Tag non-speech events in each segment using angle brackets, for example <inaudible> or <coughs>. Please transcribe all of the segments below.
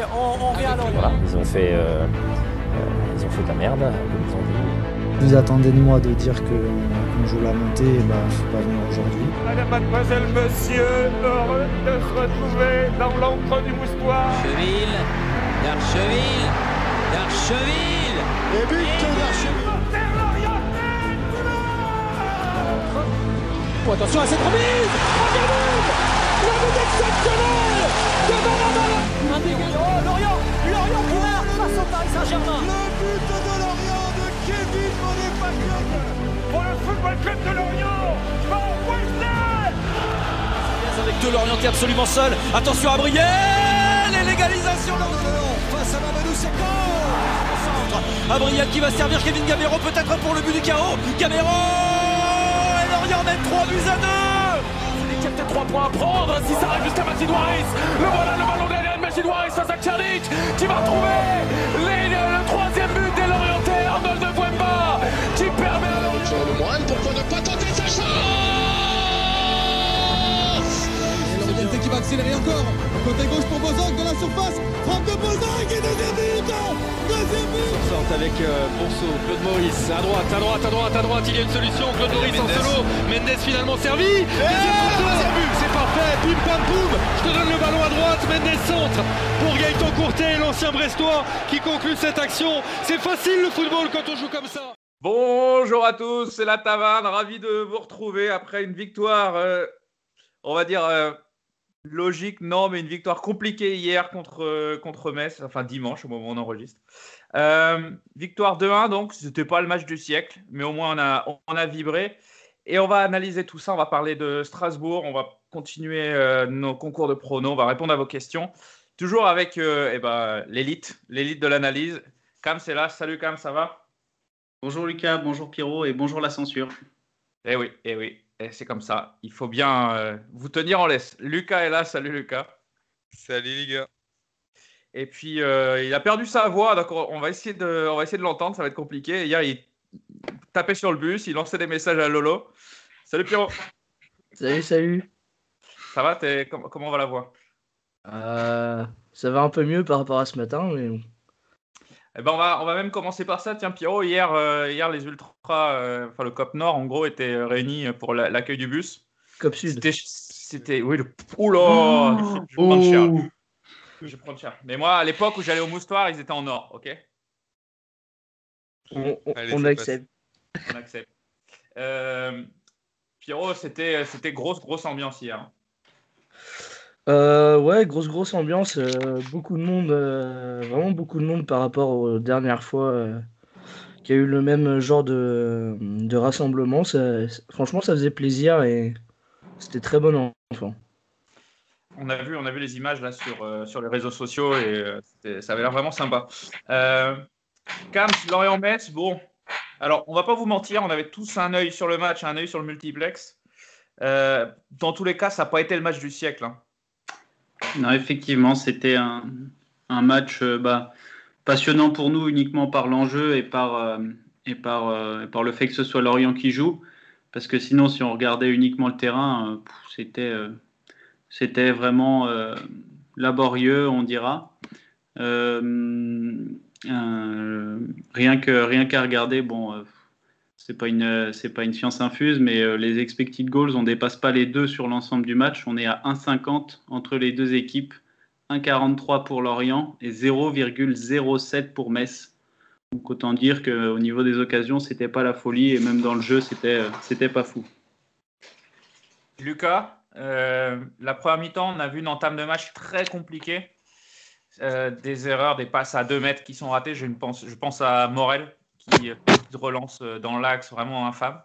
Allez, on, revient à Lorient. ils ont fait, euh, euh, ils ont fait de la merde, comme ils ont dit. Vous attendez de moi de dire qu'on joue la montée, et bah faut pas venir aujourd'hui. Madame, mademoiselle, monsieur, heureux de se retrouver dans l'ombre du moustoir. Cheville, d'Archeville, d'Archeville. Et but d'Archeville. Oh, attention à cette remise but exceptionnelle de Bonabala Oh, Lorient Lorient marque face au Paris Saint-Germain. Le but de Lorient de Kevin Monet-Paquet Pour le football club de Lorient Van Wesley Avec deux Lorientais absolument seuls. Attention à Brielle Et l'égalisation de Lorient. Face à Mamadou Sakho Abriel qui va servir Kevin Gamero peut-être pour le but du chaos. Gamero Lorient mène 3 buts à 2 3 points à prendre si ça arrive jusqu'à Waris. Le voilà le ballon derrière Masid Waris face à Tchalik qui va retrouver les, le troisième but des Lorientais Arnold de Bouemba qui permet à Lorient. Le Moine, pourquoi ne pas tenter sa chance? Va accélérer encore. Côté gauche pour Bozok de la surface. Frappe de Bozok et deuxième but Deuxième but. Sorte avec euh, Bonso, Claude Maurice, à droite, à droite, à droite, à droite, il y a une solution, Claude Maurice en solo, Mendes finalement servi, deuxième but, c'est parfait, pim pam poum, je te donne le ballon à droite, Mendes centre pour Gaëtan Courtet, l'ancien Brestois qui conclut cette action, c'est facile le football quand on joue comme ça. Bonjour à tous, c'est la Taverne, ravi de vous retrouver après une victoire, euh, on va dire euh, logique, non, mais une victoire compliquée hier contre, euh, contre Metz, enfin dimanche au moment où on enregistre. Euh, victoire 2-1, donc c'était pas le match du siècle, mais au moins on a, on a vibré. Et on va analyser tout ça, on va parler de Strasbourg, on va continuer euh, nos concours de pronos, on va répondre à vos questions. Toujours avec eh ben, l'élite, l'élite de l'analyse. Cam, c'est là. Salut Cam, ça va? Bonjour Lucas, bonjour Pierrot et bonjour la censure. Eh oui, eh oui. Et c'est comme ça. Il faut bien euh, vous tenir en laisse. Lucas est là. Salut Lucas. Salut les gars. Et puis euh, il a perdu sa voix, donc on va essayer de, on va essayer de l'entendre. Ça va être compliqué. Hier il tapait sur le bus, il lançait des messages à Lolo. Salut Pierrot. Salut, salut. Ça va? Comment, comment va la voix? Euh, Ça va un peu mieux par rapport à ce matin, mais eh ben on, va, on va même commencer par ça. Tiens, Pierrot, hier, euh, hier les Ultras, euh, enfin le COP Nord, en gros, était réunis pour l'accueil du bus. COP Sud. C'était. Oui, le. Oula Je vais prendre cher. Je vais prendre cher. Mais moi, à l'époque où j'allais au Moustoir, ils étaient en Nord, ok? On, accepte. On accepte. Euh, Pierrot, c'était grosse, grosse ambiance hier. Euh, ouais, grosse grosse ambiance, euh, beaucoup de monde, euh, vraiment beaucoup de monde par rapport aux dernières fois qu'il y a eu le même genre de, de rassemblement. franchement, ça faisait plaisir et c'était très bon enfant. On a vu, on a vu les images là sur, sur les réseaux sociaux et ça avait l'air vraiment sympa. Cam, Lorient-Metz, bon, alors on va pas vous mentir, on avait tous un œil sur le match, un œil sur le multiplex. dans tous les cas, ça n'a pas été le match du siècle. Hein. Non, effectivement, c'était un, match euh, bah, passionnant pour nous uniquement par l'enjeu et par, euh, euh, par le fait que ce soit Lorient qui joue. Parce que sinon, si on regardait uniquement le terrain, c'était, vraiment laborieux, on dira. rien que rien qu'à regarder, bon, c'est pas une c'est pas une science infuse, mais euh, les expected goals, on dépasse pas les deux sur l'ensemble du match. On est à 1,50 entre les deux équipes, 1,43 pour Lorient et 0,07 pour Metz. Donc autant dire qu'au niveau des occasions, c'était pas la folie et même dans le jeu, c'était c'était pas fou. Lucas, euh, la première mi-temps, on a vu une entame de match très compliquée. Euh, des erreurs, des passes à 2 mètres qui sont ratées. Je pense, je pense à Morel qui relance euh, dans l'axe vraiment infâme.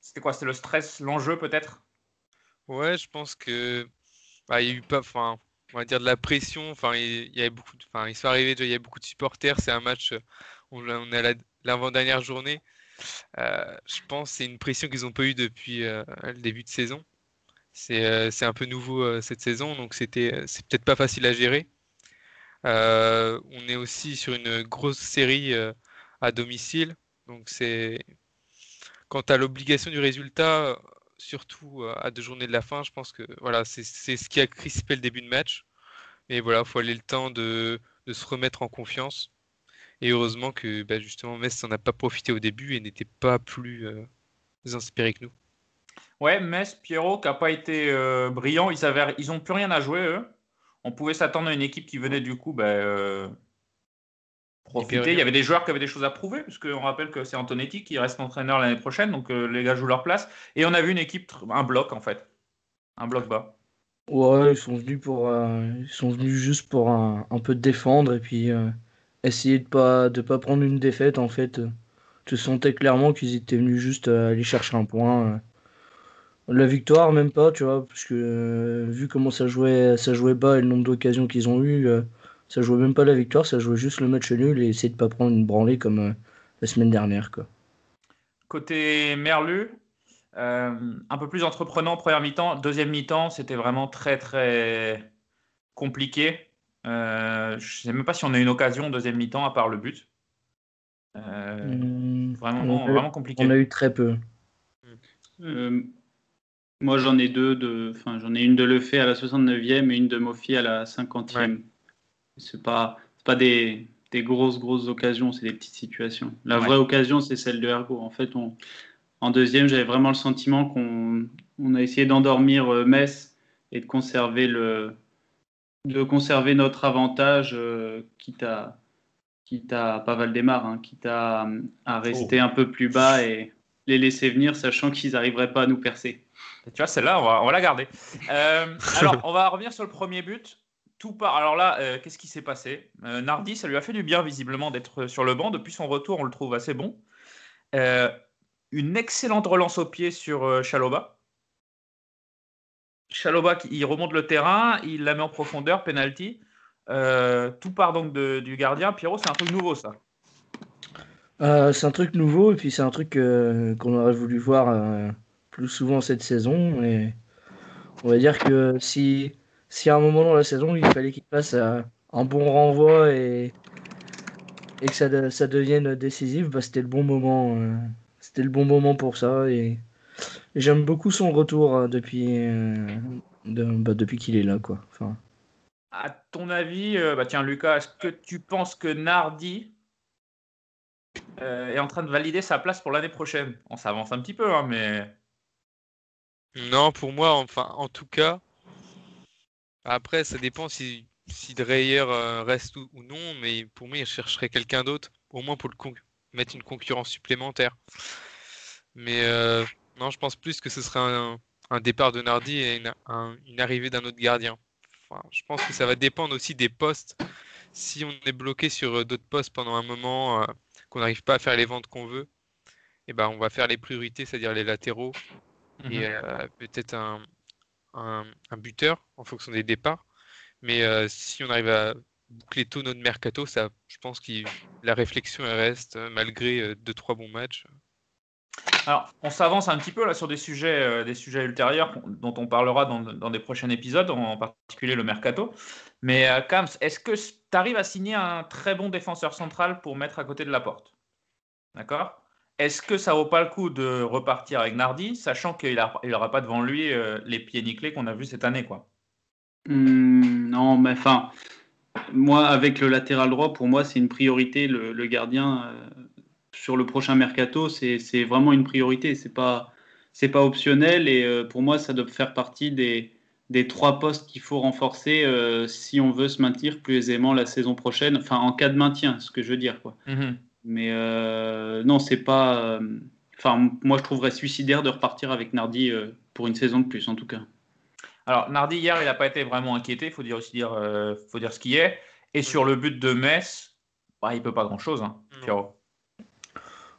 C'était quoi C'était le stress, l'enjeu peut-être? Ouais, je pense que bah, il y a eu pas, enfin, on va dire de la pression. Enfin, il, y avait beaucoup, enfin, il s'est arrivé, il y a beaucoup de supporters. C'est un match, on, on est à l'avant-dernière journée. Euh, je pense c'est une pression qu'ils n'ont pas eu depuis euh, le début de saison. C'est un peu nouveau cette saison, donc c'était c'est peut-être pas facile à gérer. on est aussi sur une grosse série à domicile. Donc c'est quant à l'obligation du résultat, surtout euh, à deux journées de la fin, je pense que voilà, c'est ce qui a crispé le début de match. Mais voilà, il faut aller le temps de, de, se remettre en confiance. Et heureusement que bah, justement Metz n'en a pas profité au début et n'était pas plus euh, inspiré que nous. Ouais, Metz, Pierrot, qui n'a pas été euh, brillant, ils n'ont ils plus rien à jouer, eux. On pouvait s'attendre à une équipe qui venait du coup bah, profiter. Il y avait des joueurs qui avaient des choses à prouver, puisqu'on rappelle que c'est Antonetti qui reste entraîneur l'année prochaine, donc euh, les gars jouent leur place. Et on a vu une équipe, un bloc en fait, un bloc bas. Ouais, ils sont venus pour, euh, ils sont venus juste pour un, un peu défendre et puis euh, essayer de pas de pas prendre une défaite en fait. Tu sentais clairement qu'ils étaient venus juste aller chercher un point. La victoire, même pas, tu vois, parce que vu comment ça jouait, ça jouait bas et le nombre d'occasions qu'ils ont eu, ça jouait même pas la victoire, ça jouait juste le match nul et essayer de pas prendre une branlée comme euh, la semaine dernière. Quoi. Côté Merlu, euh, un peu plus entreprenant première mi-temps. Deuxième mi-temps, c'était vraiment très très compliqué. Euh, je ne sais même pas si on a une occasion deuxième mi-temps à part le but. Mmh, vraiment, on a, vraiment compliqué. On a eu très peu. moi, j'en ai deux. De, enfin, j'en ai une de Lefebvre à la 69e et une de Mofi à la 50e. Ouais. C'est pas, pas des, des, grosses, grosses occasions, c'est des petites situations. La vraie occasion, c'est celle de Ergo. En fait, on, en deuxième, j'avais vraiment le sentiment qu'on on a essayé d'endormir Metz et de conserver, le, de conserver notre avantage, euh, quitte à, quitte à pas Valdemar, hein, quitte à, à rester oh. un peu plus bas et les laisser venir, sachant qu'ils n'arriveraient pas à nous percer. Et tu vois, celle-là, on va, on va la garder. Euh, <laughs> alors, on va revenir sur le premier but tout part. Alors là, euh, qu'est-ce qui s'est passé? Euh, Nardi, ça lui a fait du bien visiblement d'être sur le banc. Depuis son retour, on le trouve assez bon. Euh, une excellente relance au pied sur Chaloba. Chaloba, il remonte le terrain, il la met en profondeur, penalty. tout part donc du gardien. Pierrot, c'est un truc nouveau ça. c'est un truc nouveau et puis c'est un truc qu'on aurait voulu voir plus souvent cette saison. Et on va dire que si si à un moment dans la saison, il fallait qu'il fasse euh, un bon renvoi et, et que ça, ça devienne décisif, bah, c'était le bon moment. Euh, c'était le bon moment pour ça. Et, et j'aime beaucoup son retour euh, depuis, de, bah, depuis qu'il est là. Quoi. Enfin... À ton avis, bah tiens Lucas, est-ce que tu penses que Nardi est en train de valider sa place pour l'année prochaine? On s'avance un petit peu, hein, mais... Non, pour moi, enfin, en tout cas, après, ça dépend si, si Dreyer euh, reste ou, ou, non, mais pour moi, il chercherait quelqu'un d'autre, au moins pour le mettre une concurrence supplémentaire. Mais euh, non, je pense plus que ce serait un, un départ de Nardi et une, un, une arrivée d'un autre gardien. Enfin, je pense que ça va dépendre aussi des postes. Si on est bloqué sur euh, d'autres postes pendant un moment, euh, qu'on n'arrive pas à faire les ventes qu'on veut, et eh ben, on va faire les priorités, c'est-à-dire les latéraux, mmh. et euh, peut-être un, un, buteur en fonction des départs. Mais euh, si on arrive à boucler tôt notre mercato, ça, je pense que la réflexion reste malgré euh, deux trois bons matchs. Alors, on s'avance un petit peu là sur des sujets, euh, des sujets ultérieurs dont on parlera dans, dans, des prochains épisodes, en particulier le mercato. Mais euh, est-ce que tu arrives à signer un très bon défenseur central pour mettre à côté de la porte D'accord? Est-ce que ça vaut pas le coup de repartir avec Nardi, sachant qu'il n'aura pas devant lui euh, les pieds nickelés qu'on a vus cette année quoi? Mmh, Non, mais enfin, moi, avec le latéral droit, pour moi, c'est une priorité. Le, le gardien, euh, sur le prochain mercato, c'est vraiment une priorité. C'est pas, pas optionnel. Et euh, pour moi, ça doit faire partie des, des trois postes qu'il faut renforcer euh, si on veut se maintenir plus aisément la saison prochaine. Enfin, en cas de maintien, ce que je veux dire. Quoi. Mmh. Mais euh, non, c'est pas. euh, Enfin, moi, je trouverais suicidaire de repartir avec Nardi euh, pour une saison de plus, en tout cas. Alors, Nardi, hier, il n'a pas été vraiment inquiété, il faut dire aussi dire, euh, faut dire ce qui est. Et sur le but de Metz, bah, il peut pas grand-chose, hein, Pierrot.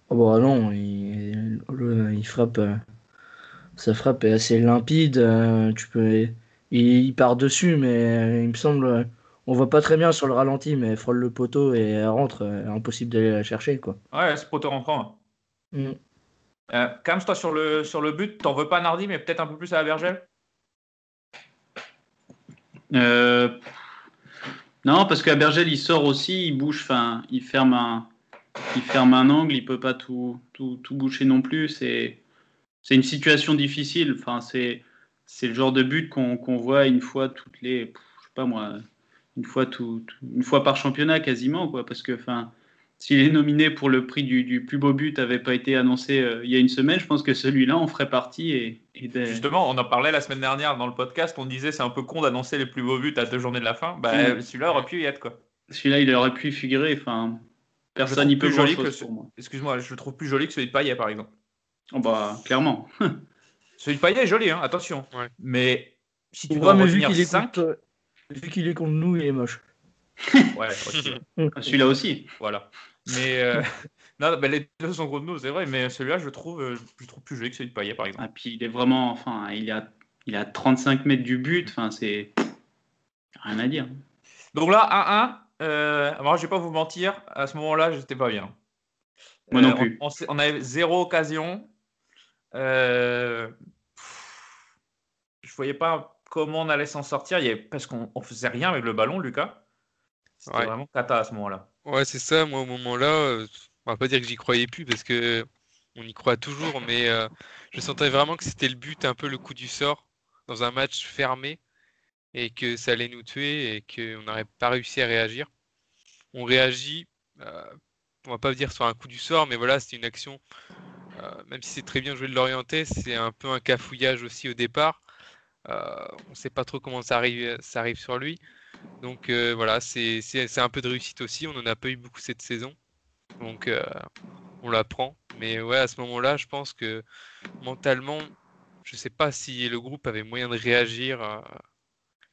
Oh bah non, il, le- il frappe. euh, Sa frappe est assez limpide. euh, Tu peux, il, il part dessus, mais euh, il me semble. On voit pas très bien sur le ralenti, mais elle frôle le poteau et elle rentre. euh, Impossible d'aller la chercher, quoi. Ouais, c'est poteau rentrant. Mm. Euh, Kams, toi, sur le, sur le but, t'en veux pas Nardi, mais peut-être un peu plus à la Bergel Euh, Non, parce qu'à Bergel, il sort aussi, il bouge, enfin, il ferme un, il ferme un angle, il peut pas tout, tout, tout boucher non plus. C'est, c'est une situation difficile. Enfin, c'est, c'est le genre de but qu'on qu'on voit une fois toutes les, je sais pas moi, une fois, tout, tout- une fois par championnat quasiment, quoi, parce que enfin, s'il est nominé pour le prix du, du plus beau but n'avait pas été annoncé euh, il y a une semaine, je pense que celui-là en ferait partie. Et, et Justement, on en parlait la semaine dernière dans le podcast. On disait c'est un peu con d'annoncer les plus beaux buts à deux journées de la fin. Bah, Mm. celui-là aurait pu y être quoi. Celui-là, il aurait pu y figurer. Enfin, personne n'y peut plus joli que ce- pour moi. Excuse-moi, je le trouve plus joli que celui de Payet par exemple. Oh, bah, clairement. <laughs> Celui de Payet est joli, hein, attention. Ouais. Mais si tu veux Ouais, mais vu qu'il est, 5, contre... vu qu'il est contre nous, il est moche. ouais, <laughs> <laughs> Celui-là aussi. voilà. Mais euh, <laughs> non, bah, les deux sont contre nous, c'est vrai. Mais celui-là, je le trouve, euh, je le trouve plus joli que celui de Payet par exemple. Ah, puis il est vraiment, enfin, il est à, il est à 35 mètres du but. Enfin, c'est rien à dire. Donc là, 1-1. Euh, alors, je vais pas vous mentir, à ce moment-là, j'étais pas bien. Moi non Euh, plus. On, on s'est- on avait zéro occasion. Euh, je voyais pas comment on allait s'en sortir. Il y avait, parce qu'on on faisait rien avec le ballon, Lucas. C'était Ouais. vraiment cata à ce moment-là. Ouais, c'est ça. Moi, au moment-là, euh, on va pas dire que j'y croyais plus parce que on y croit toujours, mais euh, je sentais vraiment que c'était le but, un peu le coup du sort dans un match fermé et que ça allait nous tuer et qu'on n'aurait pas réussi à réagir. On réagit, euh, on va pas dire sur un coup du sort, mais voilà, c'était une action. même si c'est très bien joué de l'orienter, c'est un peu un cafouillage aussi au départ. Euh, on ne sait pas trop comment ça arrive, ça arrive sur lui. Donc euh, voilà, c'est un peu de réussite aussi. On n'en a pas eu beaucoup cette saison. Donc euh, on la prend. Mais ouais, à ce moment-là, je pense que mentalement, je ne sais pas si le groupe avait moyen de réagir,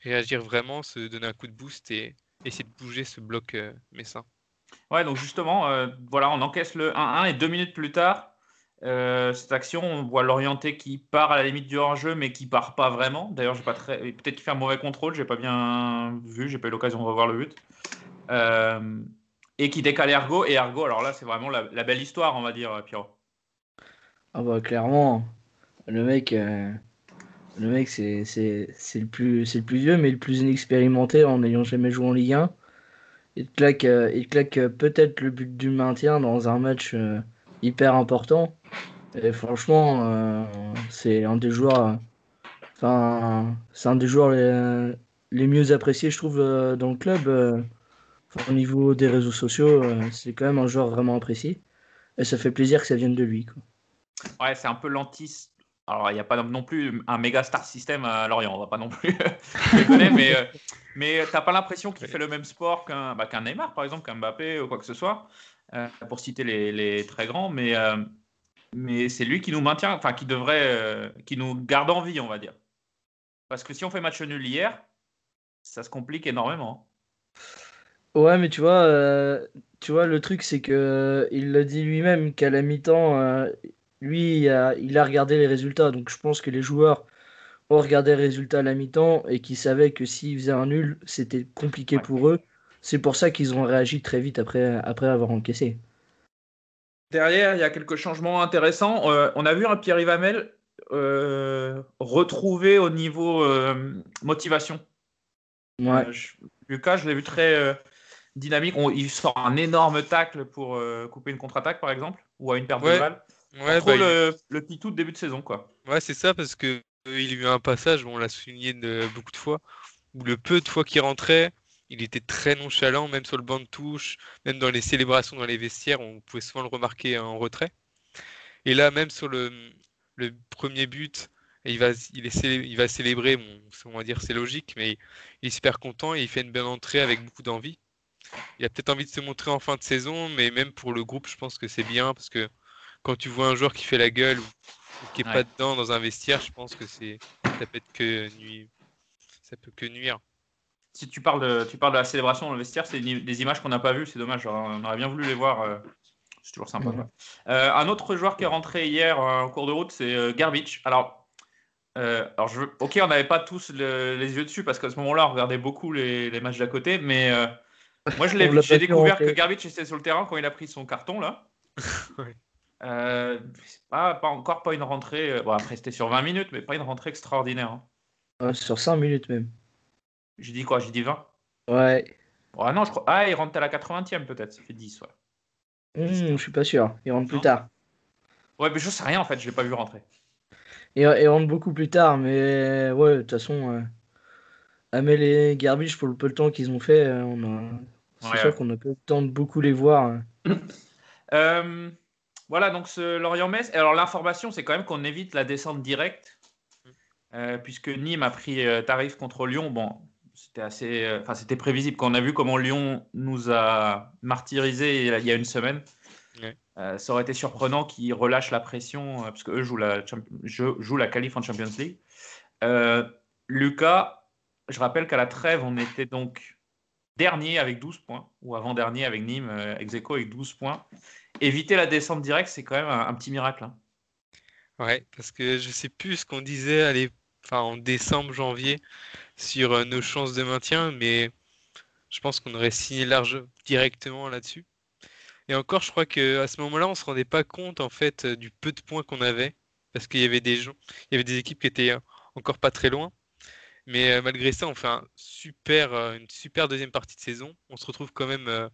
réagir vraiment, se donner un coup de boost et essayer de bouger ce bloc euh, messin. Ouais, donc justement, voilà, on encaisse le 1-1 et deux minutes plus tard, euh, cette action, on voit l'orienté qui part à la limite du hors-jeu, mais qui part pas vraiment. D'ailleurs, j'ai pas très, peut-être qu'il fait un mauvais contrôle, j'ai pas bien vu, j'ai pas eu l'occasion de revoir le but. Euh, et qui décale Ergo. Et Ergo, alors là, c'est vraiment la, belle histoire, on va dire, Pierrot. Ah bah clairement, le mec, euh, le mec c'est le plus c'est le plus vieux mais le plus inexpérimenté en n'ayant jamais joué en Ligue 1. Il claque, il claque peut-être le but du maintien dans un match hyper important. Et franchement, euh, c'est un des joueurs, enfin c'est un des joueurs les, les mieux appréciés je trouve euh, dans le club. euh. Enfin, au niveau des réseaux sociaux, c'est quand même un joueur vraiment apprécié. Et ça fait plaisir que ça vienne de lui. Quoi. Ouais, c'est un peu l'antis. Alors, il n'y a pas non plus un méga star system à Lorient, on va pas non plus <laughs> déconner, mais, mais t'as pas l'impression qu'il fait le même sport qu'un bah, qu'un Neymar, par exemple, qu'un Mbappé ou quoi que ce soit, euh, pour citer les, les très grands, mais, euh, mais c'est lui qui nous maintient, enfin, qui devrait, euh, qui nous garde en vie, on va dire. Parce que si on fait match nul hier, ça se complique énormément. Ouais, mais tu vois, euh, tu vois, le truc, c'est que il l'a dit lui-même qu'à la mi-temps, euh, lui, il a, il a regardé les résultats. Donc, je pense que les joueurs ont regardé les résultats à la mi-temps et qu'ils savaient que s'ils faisaient un nul, c'était compliqué pour eux. C'est pour ça qu'ils ont réagi très vite après, après avoir encaissé. Derrière, il y a quelques changements intéressants. Euh, on a vu un Pierre Ivamel euh, retrouver au niveau euh, motivation. Ouais. Euh, je- Lucas, je l'ai vu très euh, dynamique. On- il sort un énorme tacle pour euh, couper une contre-attaque, par exemple, ou à une perte Ouais. de balle. Ouais, bah, il- le, de début de saison, quoi. Ouais, c'est ça, parce que euh, il y a eu un passage, on l'a souligné de- beaucoup de fois, où le peu de fois qu'il rentrait, il était très nonchalant, même sur le banc de touche, même dans les célébrations dans les vestiaires, on pouvait souvent le remarquer en retrait. Et là, même sur le, le premier but, il va, il, est il va célébrer, bon, c'est- on va dire c'est logique, mais il est super content et il fait une belle entrée avec beaucoup d'envie. Il a peut-être envie de se montrer en fin de saison, mais même pour le groupe, je pense que c'est bien parce que quand tu vois un joueur qui fait la gueule ou, qui est pas Ouais. dedans dans un vestiaire, je pense que c'est ça peut être que. Ça peut que nuire. Si tu parles de, tu parles de la célébration dans le vestiaire, c'est des images qu'on n'a pas vues, c'est dommage. On aurait bien voulu les voir. euh, c'est toujours sympa. Euh, un autre joueur qui est rentré hier euh, en cours de route, c'est Garbage. Alors, euh, alors je ok, on n'avait pas tous le- les yeux dessus parce qu'à ce moment-là, on regardait beaucoup les, les matchs d'à côté, mais euh, moi, je <laughs> l'ai j'ai découvert que Garbage était sur le terrain quand il a pris son carton là. <laughs> Pas, pas encore pas une rentrée. Bon, après, c'était sur 20 minutes, mais pas une rentrée extraordinaire. hein. Sur 5 minutes même. J'ai dit quoi? J'ai dit 20 Ouais. Ah non, je crois. Ah, il rentre à la 80e peut-être, ça fait 10, ouais. Hmm, je suis pas sûr. Il rentre plus Non. tard. Ouais, mais je sais rien en fait, je l'ai pas vu rentrer. Il, il rentre beaucoup plus tard, mais ouais, de toute façon, euh, Amel et Garbage, pour le peu de temps qu'ils ont fait, euh, on a... c'est Ouais, sûr ouais. qu'on a pas eu le temps de beaucoup les voir. hein. <coughs> Euh, voilà, donc ce Lorient-Metz. Alors l'information, c'est quand même qu'on évite la descente directe, euh, puisque Nîmes a pris tarif contre Lyon. Bon, c'était assez, euh, enfin c'était prévisible. Quand on a vu comment Lyon nous a martyrisé il y a une semaine, Ouais. euh, ça aurait été surprenant qu'ils relâchent la pression, euh, parce qu'eux jouent la, jouent la qualif en Champions League. Euh, Lucas, je rappelle qu'à la trêve, on était donc dernier avec 12 points, ou avant-dernier avec Nîmes, ex aequo avec 12 points. Éviter la descente directe, c'est quand même un, un petit miracle. hein. Ouais, parce que je sais plus ce qu'on disait à l'é- enfin, en décembre, janvier sur euh, nos chances de maintien, mais je pense qu'on aurait signé large directement là-dessus. Et encore, je crois que à ce moment-là, on se rendait pas compte en fait euh, du peu de points qu'on avait, parce qu'il y avait des gens, il y avait des équipes qui étaient euh, encore pas très loin. Mais euh, malgré ça, on fait un super, euh, une super deuxième partie de saison. On se retrouve quand même euh,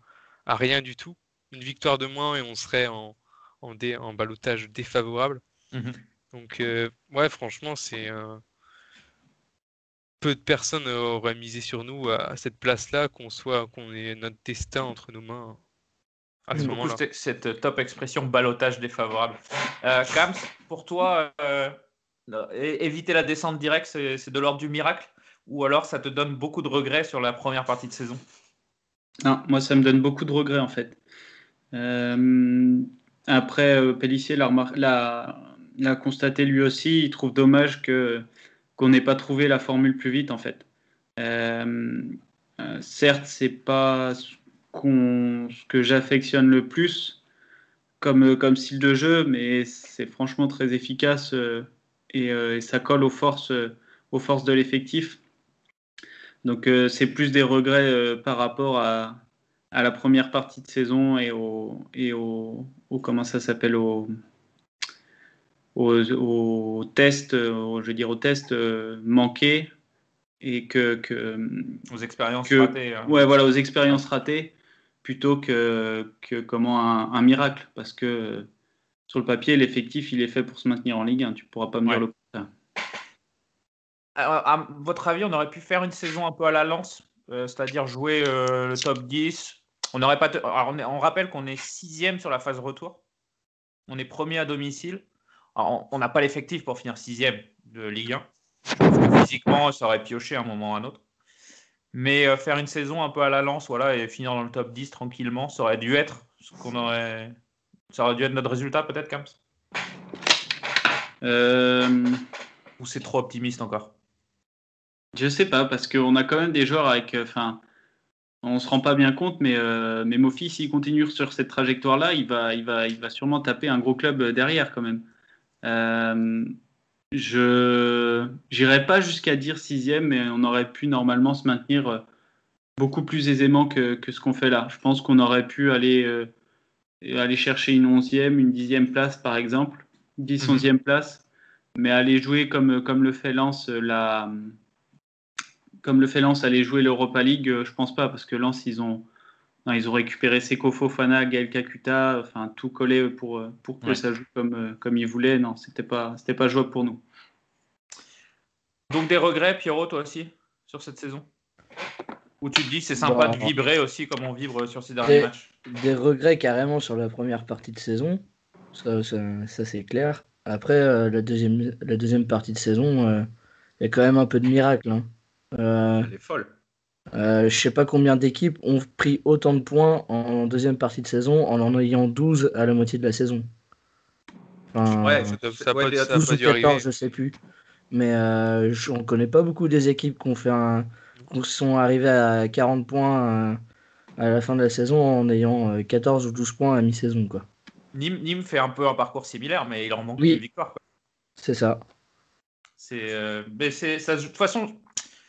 à rien du tout. Une victoire de moins et on serait en, en, dé- en ballottage défavorable. Mhm. Donc, ouais, franchement, c'est. Peu de personnes auraient misé sur nous à, à cette place-là, qu'on soit, qu'on ait notre destin entre nos mains à ce moment-là. cette, cette top expression balotage défavorable. Euh, Kams, pour toi, euh, euh, éviter la descente directe, c'est c'est de l'ordre du miracle? Ou alors ça te donne beaucoup de regrets sur la première partie de saison? Non, moi, ça me donne beaucoup de regrets, en fait. Euh, après, euh, Pellissier l'a remar- l'a l'a constaté lui aussi. Il trouve dommage que qu'on n'ait pas trouvé la formule plus vite, en fait. Euh, euh, certes, c'est pas ce, que j'affectionne le plus comme, euh, comme style de jeu, mais c'est franchement très efficace et, ça colle aux forces, aux forces de l'effectif. Donc c'est plus des regrets par rapport à, à la première partie de saison et au, et au, au- comment ça s'appelle au, aux, aux tests, je veux dire aux tests euh, manqués et que, que Aux expériences que- ratées. hein. ouais voilà aux expériences ratées plutôt que, que comment un, un miracle parce que euh, sur le papier l'effectif il est fait pour se maintenir en Ligue 1 tu pourras pas me dire Ouais. le contraire. À votre avis, on aurait pu faire une saison un peu à la lance, euh, c'est-à-dire jouer euh, le top 10. On n'aurait pas. te- Alors, on, est- on rappelle qu'on est sixième sur la phase retour. On est premier à domicile. Alors, on n'a pas l'effectif pour finir sixième de Ligue 1. Je pense que physiquement, ça aurait pioché à un moment ou à un autre. Mais euh, faire une saison un peu à la lance, voilà, et finir dans le top 10 tranquillement, ça aurait dû être ce qu'on aurait. Ça aurait dû être notre résultat, peut-être, Camps Euh, Ou c'est trop optimiste encore? Je sais pas, parce qu'on a quand même des joueurs avec. euh, Enfin, on se rend pas bien compte, mais, euh, mais Mofi, s'il continue sur cette trajectoire-là, il va, il, va, il va sûrement taper un gros club euh, derrière quand même. Euh, je n'irai pas jusqu'à dire sixième, mais on aurait pu normalement se maintenir euh, beaucoup plus aisément que, que ce qu'on fait là. Je pense qu'on aurait pu aller, euh, aller chercher une onzième, une dixième place par exemple, dix, Mhm. onzième place, mais aller jouer comme, comme le fait Lens la comme le fait Lens, aller jouer l'Europa League, je pense pas, parce que Lens, ils ont, non, ils ont récupéré Seko Fofana, Gaël Kakuta, enfin tout collé pour, euh, pour que Ouais. ça joue comme, euh, comme ils voulaient. Non, c'était pas, c'était pas jouable pour nous. Donc des regrets, Pierrot, toi aussi, sur cette saison? Où tu te dis c'est sympa Bah, de vibrer aussi comme on vibre sur ces derniers Des, matchs? des regrets carrément sur la première partie de saison, ça, ça- ça, c'est clair. Après, euh, la, deuxième, la deuxième partie de saison, euh, il y a quand même un peu de miracle. hein. Euh, Elle est folle. Euh, je sais pas combien d'équipes ont pris autant de points en deuxième partie de saison en en ayant 12 à la moitié de la saison. Enfin, Ouais, Ça doit- ça des- ça a 12 pas ou dû 14, arriver. je sais plus. Mais euh, je- on connaît pas beaucoup des équipes qui ont fait un, qui sont arrivées à 40 points euh, à la fin de la saison en ayant euh, 14 ou 12 points à mi-saison. quoi. Nîmes, Nîmes fait un peu un parcours similaire, mais il en manque Oui. une victoire. quoi. C'est ça. C'est, euh, mais c'est, ça, de toute façon,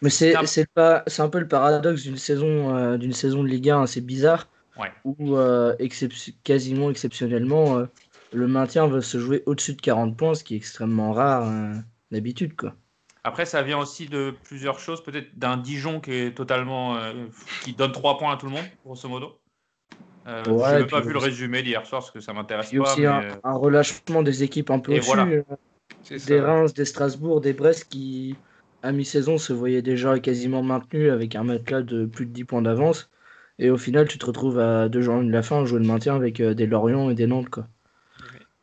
Mais c'est C'est un- c'est pas c'est un peu le paradoxe d'une saison euh, d'une saison de Ligue 1 assez bizarre Ouais. où euh, excep- quasiment exceptionnellement euh, le maintien va se jouer au-dessus de 40 points, ce qui est extrêmement rare euh, d'habitude quoi. après ça vient aussi de plusieurs choses, peut-être d'un Dijon qui est totalement, euh, qui donne 3 points à tout le monde, grosso modo. Euh, Ouais, je n'ai pas puis vu le résumé d'hier soir parce que ça m'intéresse Il y a pas. aussi mais, un, un relâchement des équipes un peu au-dessus, voilà. euh, des ça. Reims, des Strasbourg, des Brest qui à mi-saison se voyait déjà quasiment maintenu avec un matelas de plus de 10 points d'avance. Et au final, tu te retrouves à deux jours de la fin jouer le maintien avec euh, des Lorient et des Nantes. Quoi.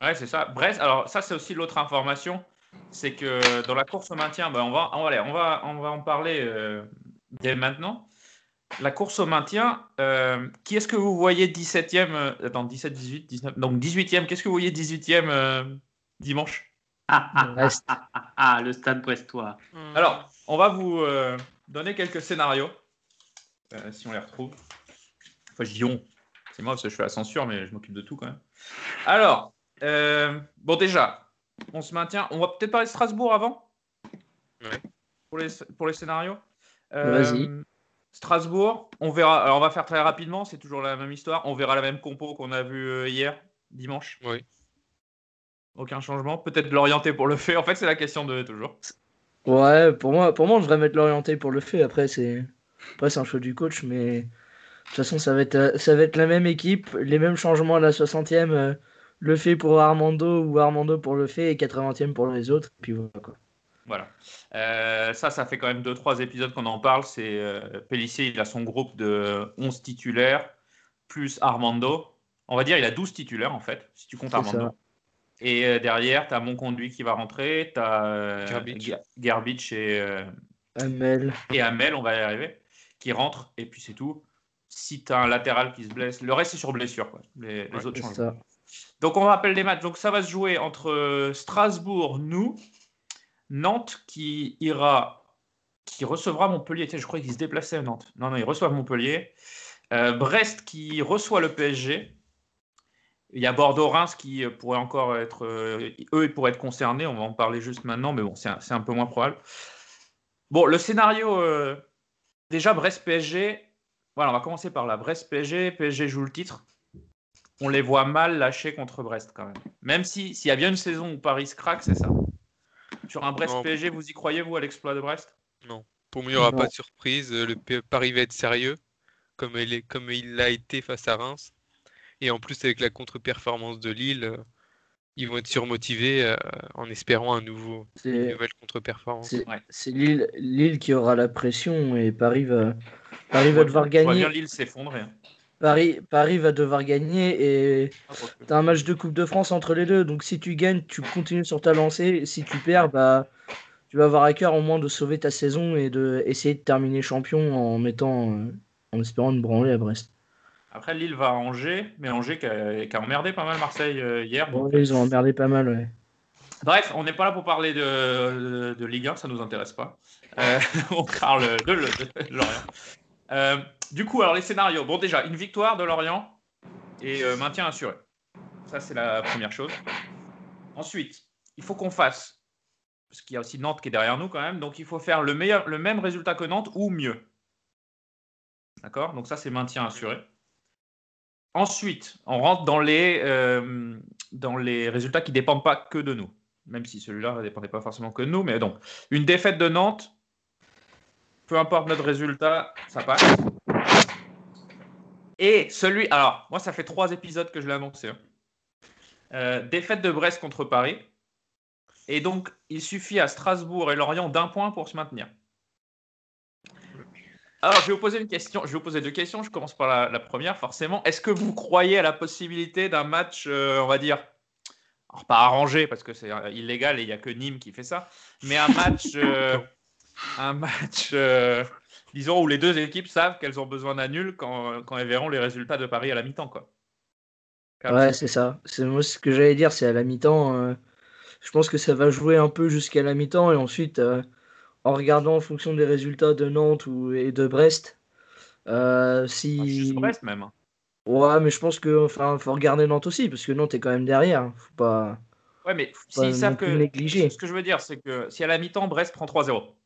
Ouais, c'est ça. Brest, alors ça, c'est aussi l'autre information. C'est que dans la course au maintien, bah, on, va, on, on, va, on va en parler euh, dès maintenant. La course au maintien, euh, qui est-ce que vous voyez 17e euh, Attends, 17, 18, 19. Donc 18e, qu'est-ce que vous voyez 18e euh, dimanche? <laughs> ah, ah, ah, le stade brestois. Alors, on va vous euh, donner quelques scénarios, euh, si on les retrouve. Enfin, je dis on. C'est moi parce que je fais la censure, mais je m'occupe de tout quand même. Alors, euh, bon, déjà, on se maintient. On va peut-être parler de Strasbourg avant pour, les, pour les scénarios. Euh, Vas-y. Strasbourg, on verra. Alors, on va faire très rapidement, c'est toujours la même histoire. On verra la même compo qu'on a vu euh, hier, dimanche. Oui. Aucun changement. Peut-être l'orienter pour le fait. En fait, c'est la question de toujours. Ouais, pour moi, pour moi, on devrait mettre l'orienté pour le fait. Après, c'est après, c'est un choix du coach, mais de toute façon, ça va être, ça va être la même équipe, les mêmes changements à la 60e. euh, le fait pour Armando ou Armando pour le fait et 80e pour les autres. Puis voilà quoi. Voilà. Euh, ça, ça fait quand même 2-3 épisodes qu'on en parle. C'est euh, Pellissier, il a son groupe de 11 titulaires, plus Armando. On va dire il a 12 titulaires en fait, si tu comptes Armando. ça. Et euh, derrière, tu as mon conduit qui va rentrer, tu as Gerbic. Gerbich et, euh, Amel. et Amel, on va y arriver, qui rentrent, et puis c'est tout. Si tu as un latéral qui se blesse, le reste c'est sur blessure. Quoi. Les, les Ouais, autres changent. Donc on rappelle les matchs. Donc ça va se jouer entre euh, Strasbourg, nous, Nantes qui ira, qui recevra Montpellier. Tiens, je croyais qu'ils se déplaçaient à Nantes. Non, non, ils reçoivent Montpellier. Euh, Brest qui reçoit le PSG. Il y a Bordeaux-Reims qui euh, pourrait encore être, euh, eux, ils pourraient être concernés. On va en parler juste maintenant, mais bon, c'est un, c'est un peu moins probable. Bon, le scénario, euh, déjà Brest-PSG. Voilà, on va commencer par là. Brest-PSG, PSG joue le titre on les voit mal lâcher contre Brest quand même. Même si s'il y a bien une saison où Paris se craque, c'est ça. Sur un Brest Non. PSG, vous y croyez vous à l'exploit de Brest? Non. Pour moi, il n'y aura Non. pas de surprise. Le Paris va être sérieux, comme il est- comme il l'a été face à Reims. Et en plus, avec la contre-performance de Lille, euh, ils vont être surmotivés euh, en espérant un nouveau, une C'est nouvelle contre-performance. c'est- Ouais. c'est Lille, Lille qui aura la pression et Paris va, Paris va devoir gagner. bien Lille s'effondrer. hein. Paris, Paris va devoir gagner et Ah, quoique. t'as un match de Coupe de France entre les deux. Donc si tu gagnes, tu continues sur ta lancée. Si tu perds, bah tu vas avoir à cœur au moins de sauver ta saison et de essayer de terminer champion en mettant, euh, en espérant une branlée à Brest. Après, Lille va à Angers, mais Angers qui a, qui a emmerdé pas mal Marseille euh, hier. Bon, donc, ils ont emmerdé pas mal. Ouais. Bref, on n'est pas là pour parler de, de, de Ligue 1, ça nous intéresse pas. Euh, <laughs> on parle de, de Lorient. Euh, du coup, alors les scénarios. Bon, déjà, une victoire de Lorient et euh, maintien assuré. Ça, c'est la première chose. Ensuite, il faut qu'on fasse, parce qu'il y a aussi Nantes qui est derrière nous quand même, donc il faut faire le, meilleur, le même résultat que Nantes ou mieux. D'accord? Donc ça, c'est maintien assuré. Ensuite, on rentre dans les, euh, dans les résultats qui ne dépendent pas que de nous. Même si celui-là ne dépendait pas forcément que de nous. Mais donc, une défaite de Nantes, peu importe notre résultat, ça passe. Et celui. Alors, moi, ça fait trois épisodes que je l'ai annoncé. hein. Euh, défaite de Brest contre Paris. Et donc, il suffit à Strasbourg et Lorient d'un point pour se maintenir. Alors, je vais vous poser une question. Je vais vous poser deux questions. Je commence par la, première, forcément. Est-ce que vous croyez à la possibilité d'un match, euh, on va dire, alors pas arrangé parce que c'est euh, illégal et il n'y a que Nîmes qui fait ça, mais un match, euh, un match, disons, où les deux équipes savent qu'elles ont besoin d'un nul quand, quand elles verront les résultats de Paris à la mi-temps, quoi. Ouais, c'est ça. C'est moi ce que j'allais dire, c'est à la mi-temps. je pense que ça va jouer un peu jusqu'à la mi-temps et ensuite, en regardant en fonction des résultats de Nantes ou, et de Brest, euh, si. Juste Brest même. hein. Ouais, mais je pense que enfin, faut regarder Nantes aussi parce que Nantes est quand même derrière. Faut pas. Ouais, mais Faut pas s'ils savent que. négliger. Ce que je veux dire, c'est que si à la mi-temps, Brest prend 3-0,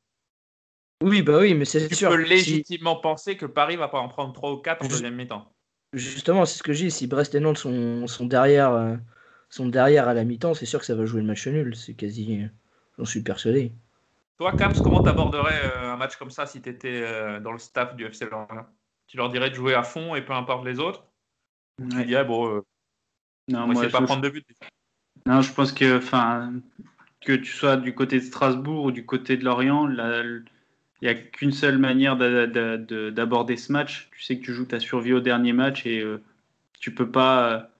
Oui, bah oui, mais c'est tu sûr. peux si- légitimement penser que Paris va pas en prendre 3 ou 4 en deuxième mi-temps. Justement, c'est ce que je dis. Si Brest et Nantes sont, sont derrière, euh, sont derrière à la mi-temps, c'est sûr que ça va jouer le match nul. C'est quasi. J'en suis persuadé. Toi, Caps, comment t'aborderais euh, un match comme ça si tu étais dans le staff du FC Lorient? Tu leur dirais de jouer à fond et peu importe les autres? Ou tu Ouais. dirais, bon, euh, Non, on moi, pas je- prendre de but Non, je pense que, enfin, que tu sois du côté de Strasbourg ou du côté de Lorient, il n'y a qu'une seule manière d'a- d'a- de- d'aborder ce match. Tu sais que tu joues ta survie au dernier match et euh, tu peux pas,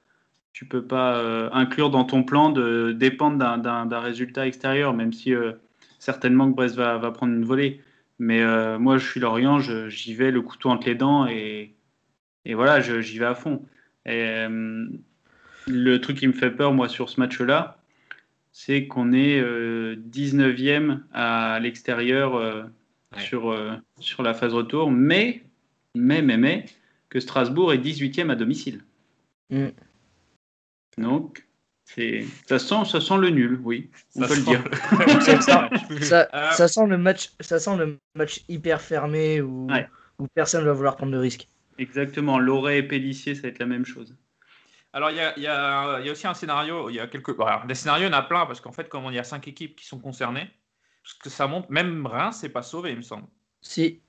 tu peux pas euh, inclure dans ton plan de dépendre d'un- résultat extérieur, même si euh, certainement que Brest va, va prendre une volée. Mais euh, moi, je suis Lorient, je- j'y vais le couteau entre les dents et, et voilà, je- j'y vais à fond. Et, euh, le truc qui me fait peur, moi, sur ce match-là, c'est qu'on est euh, 19e à l'extérieur euh, sur, euh, sur la phase retour, mais, mais, mais, mais, que Strasbourg est 18e à domicile. Mm. Donc, ça, sent, ça sent le nul, oui, on Ça peut le sent dire. <laughs> ça, ça, <laughs> Euh, ça sent le match, ça sent le match hyper fermé où, Ouais. où personne va vouloir prendre de risques. Exactement, Loret et Pellissier, ça va être la même chose. Alors, il y a, il y a- il y a aussi un scénario, il y a quelques. alors, des scénarios, il y en a plein, parce qu'en fait, comme il y a cinq équipes qui sont concernées, ce que ça montre, même Reims, c'est pas sauvé, il me semble. Si,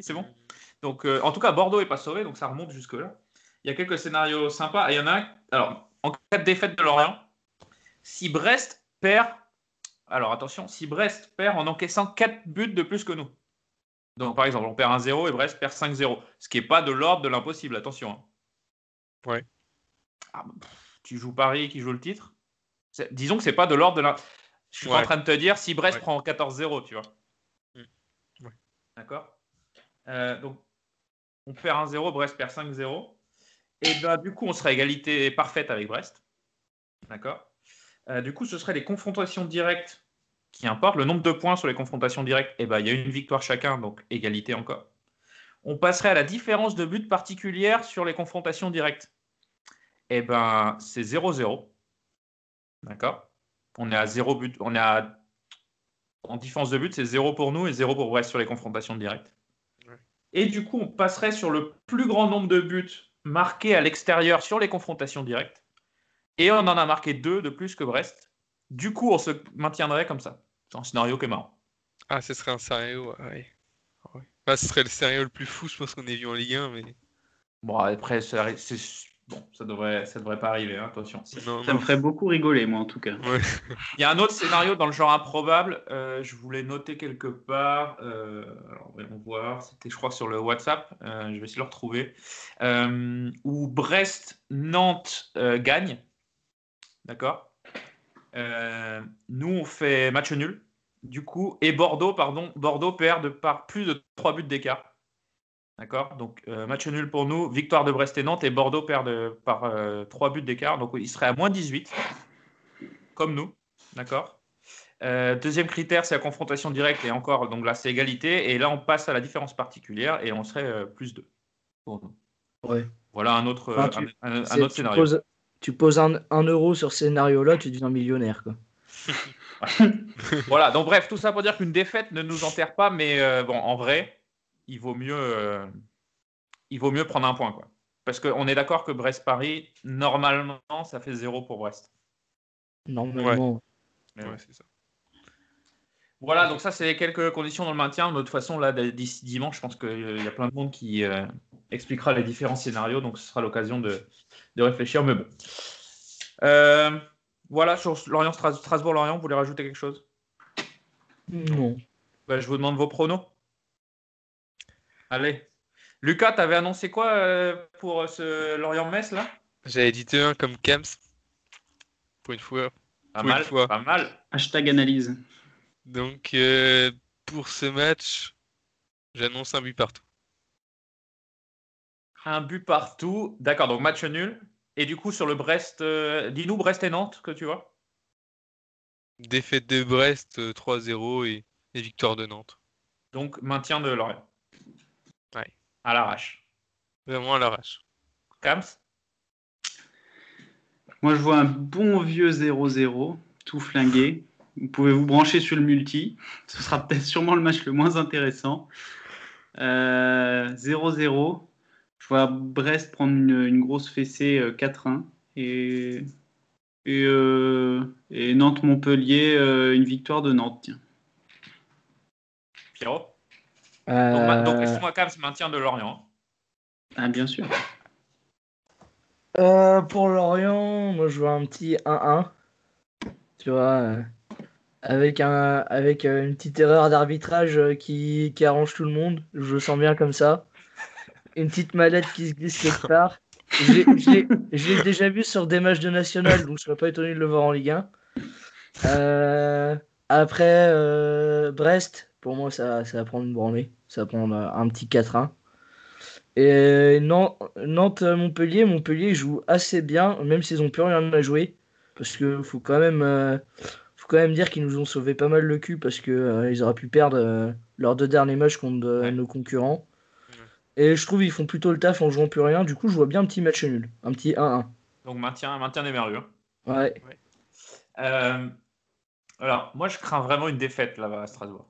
C'est bon. Donc, euh, en tout cas, Bordeaux est pas sauvé, donc ça remonte jusque-là. Il y a quelques scénarios sympas. Et il y en a un. Alors, en cas de défaite de Lorient, si Brest perd. Alors, attention, si Brest perd en encaissant 4 buts de plus que nous. Donc, par exemple, on perd 1-0 et Brest perd 5-0. Ce qui n'est pas de l'ordre de l'impossible, attention. hein. Ouais. Ah, bah, pff, tu joues Paris qui joue le titre. Disons que c'est pas de l'ordre de la. Je suis pas en Ouais. train de te dire si Brest Ouais. prend 14-0, tu vois. Mm. Ouais. D'accord? Euh, Donc, on perd 1-0, Brest perd 5-0. Et ben, du coup, on serait à égalité parfaite avec Brest. D'accord? Euh, Du coup, ce serait les confrontations directes qui importent. Le nombre de points sur les confrontations directes, et ben, il y a une victoire chacun, donc égalité encore. On passerait à la différence de but particulière sur les confrontations directes. Et ben, c'est 0-0. D'accord? On est à 0 but. On est à. En différence de but, c'est 0 pour nous et 0 pour Brest sur les confrontations directes. Et du coup, on passerait sur le plus grand nombre de buts marqués à l'extérieur sur les confrontations directes. Et on en a marqué deux de plus que Brest. Du coup, on se maintiendrait comme ça. C'est un scénario qui est marrant. Ah, ce serait un scénario, ouais. ouais. Bah, ce serait le scénario le plus fou, je pense qu'on ait vu en Ligue 1, mais. Bon, après, c'est- bon, ça devrait, ça devrait pas arriver, hein, attention. Non, Ça non. me ferait beaucoup rigoler, moi, en tout cas. Ouais. Il y a un autre scénario dans le genre improbable. euh, je voulais noter quelque part. euh, alors, voyons voir. C'était, je crois, sur le WhatsApp. euh, je vais essayer de le retrouver. euh, où Brest-Nantes euh, gagne. D'accord Euh, Nous, on fait match nul. Du coup, et Bordeaux, pardon, Bordeaux perd de par plus de 3 buts d'écart. D'accord Donc, euh, match nul pour nous, victoire de Brest et Nantes, et Bordeaux perd de- par 3 buts d'écart. Donc, il serait à moins 18, comme nous. D'accord Euh, Deuxième critère, c'est la confrontation directe, et encore, donc là, c'est égalité. Et là, on passe à la différence particulière, et on serait euh, plus 2 pour nous. ouais. Voilà un autre, Enfin, euh, tu- un, autre tu scénario. poses, tu poses un, un euro sur ce scénario-là, tu deviens millionnaire. Quoi. <laughs> Voilà, donc bref, tout ça pour dire qu'une défaite ne nous enterre pas, mais euh, bon, en vrai, il vaut mieux, euh, il vaut mieux prendre un point, quoi. Parce qu'on est d'accord que Brest-Paris, normalement, ça fait zéro pour Brest. Normalement. Ouais, ouais. c'est ça. Voilà, donc ça, c'est les quelques conditions dans le maintien. De toute façon, là, d'ici dimanche, je pense qu'il y a plein de monde qui euh, expliquera les différents scénarios, donc ce sera l'occasion de, de réfléchir, mais bon. Euh, voilà, sur Lorient, Stras- Strasbourg-Lorient, vous voulez rajouter quelque chose? Non. Bah, je vous demande vos pronos. Allez. Lucas, t'avais annoncé quoi euh, pour ce Lorient-Metz là? J'avais dit 2-1 comme Kams. Pour une fois. Pas Pour mal, une fois. pas mal. Hashtag analyse. Donc, euh, pour ce match, j'annonce un but partout. Un but partout. D'accord, donc match nul. Et du coup, sur le Brest, euh, dis-nous Brest et Nantes que tu vois. Défaite de Brest, euh, 3-0 et, et victoire de Nantes. Donc maintien de Lorient. Ouais. À l'arrache. Vraiment à l'arrache. Kams? Moi, je vois un bon vieux 0-0, tout flingué. Vous pouvez vous brancher sur le multi? Ce sera peut-être sûrement le match le moins intéressant. Euh, 0-0. Je vois Brest prendre une, une grosse fessée euh, 4-1. Et, et, euh, et Nantes-Montpellier, euh, une victoire de Nantes. Tiens. Pierrot? Donc, donc Euh, excuse-moi, Kams, maintien de Lorient. Ah, bien sûr. euh, pour Lorient, moi je vois un petit 1-1. Tu vois, euh, avec, un, avec euh, une petite erreur d'arbitrage euh, qui, qui arrange tout le monde. Je le sens bien comme ça. Une petite mallette qui se glisse quelque part. Je l'ai- déjà vu sur des matchs de national, donc je ne serais pas étonné de le voir en Ligue 1. Euh, après, euh, Brest, pour moi, ça, ça va prendre une branlée. Ça va prendre euh, un petit 4-1. Et Nan- Nantes-Montpellier, Montpellier joue assez bien, même s'ils n'ont plus rien à jouer. Parce que faut quand même, euh, faut quand même dire qu'ils nous ont sauvé pas mal le cul parce que euh, ils auraient pu perdre euh, leurs deux derniers matchs contre nos concurrents. Et je trouve qu'ils font plutôt le taf en jouant plus rien. Du coup, je vois bien un petit match nul, un petit 1-1. Donc maintien, maintien des merlus. hein. Ouais. Euh, alors, moi, je crains vraiment une défaite là-bas à Strasbourg.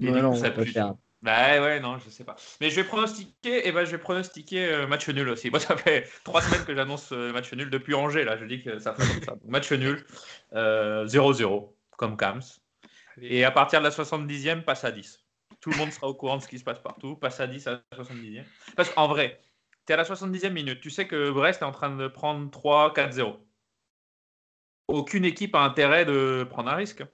Et Ouais, du non, coup, ça pue. faire. Bah ouais, non, je sais pas. Mais je vais pronostiquer, et ben je vais pronostiquer euh, match nul aussi. Moi, ça fait <laughs> trois semaines que j'annonce euh, match nul depuis Angers là. Je dis que ça fait comme ça. Donc, match nul, euh, 0-0 comme Kams. Et à partir de la 70e, passe à 10. Tout le monde sera au courant de ce qui se passe partout. Passe à 10 à la 70e. Parce qu'en vrai, tu es à la 70e minute. Tu sais que Brest est en train de prendre 3-4-0. Aucune équipe a intérêt de prendre un risque.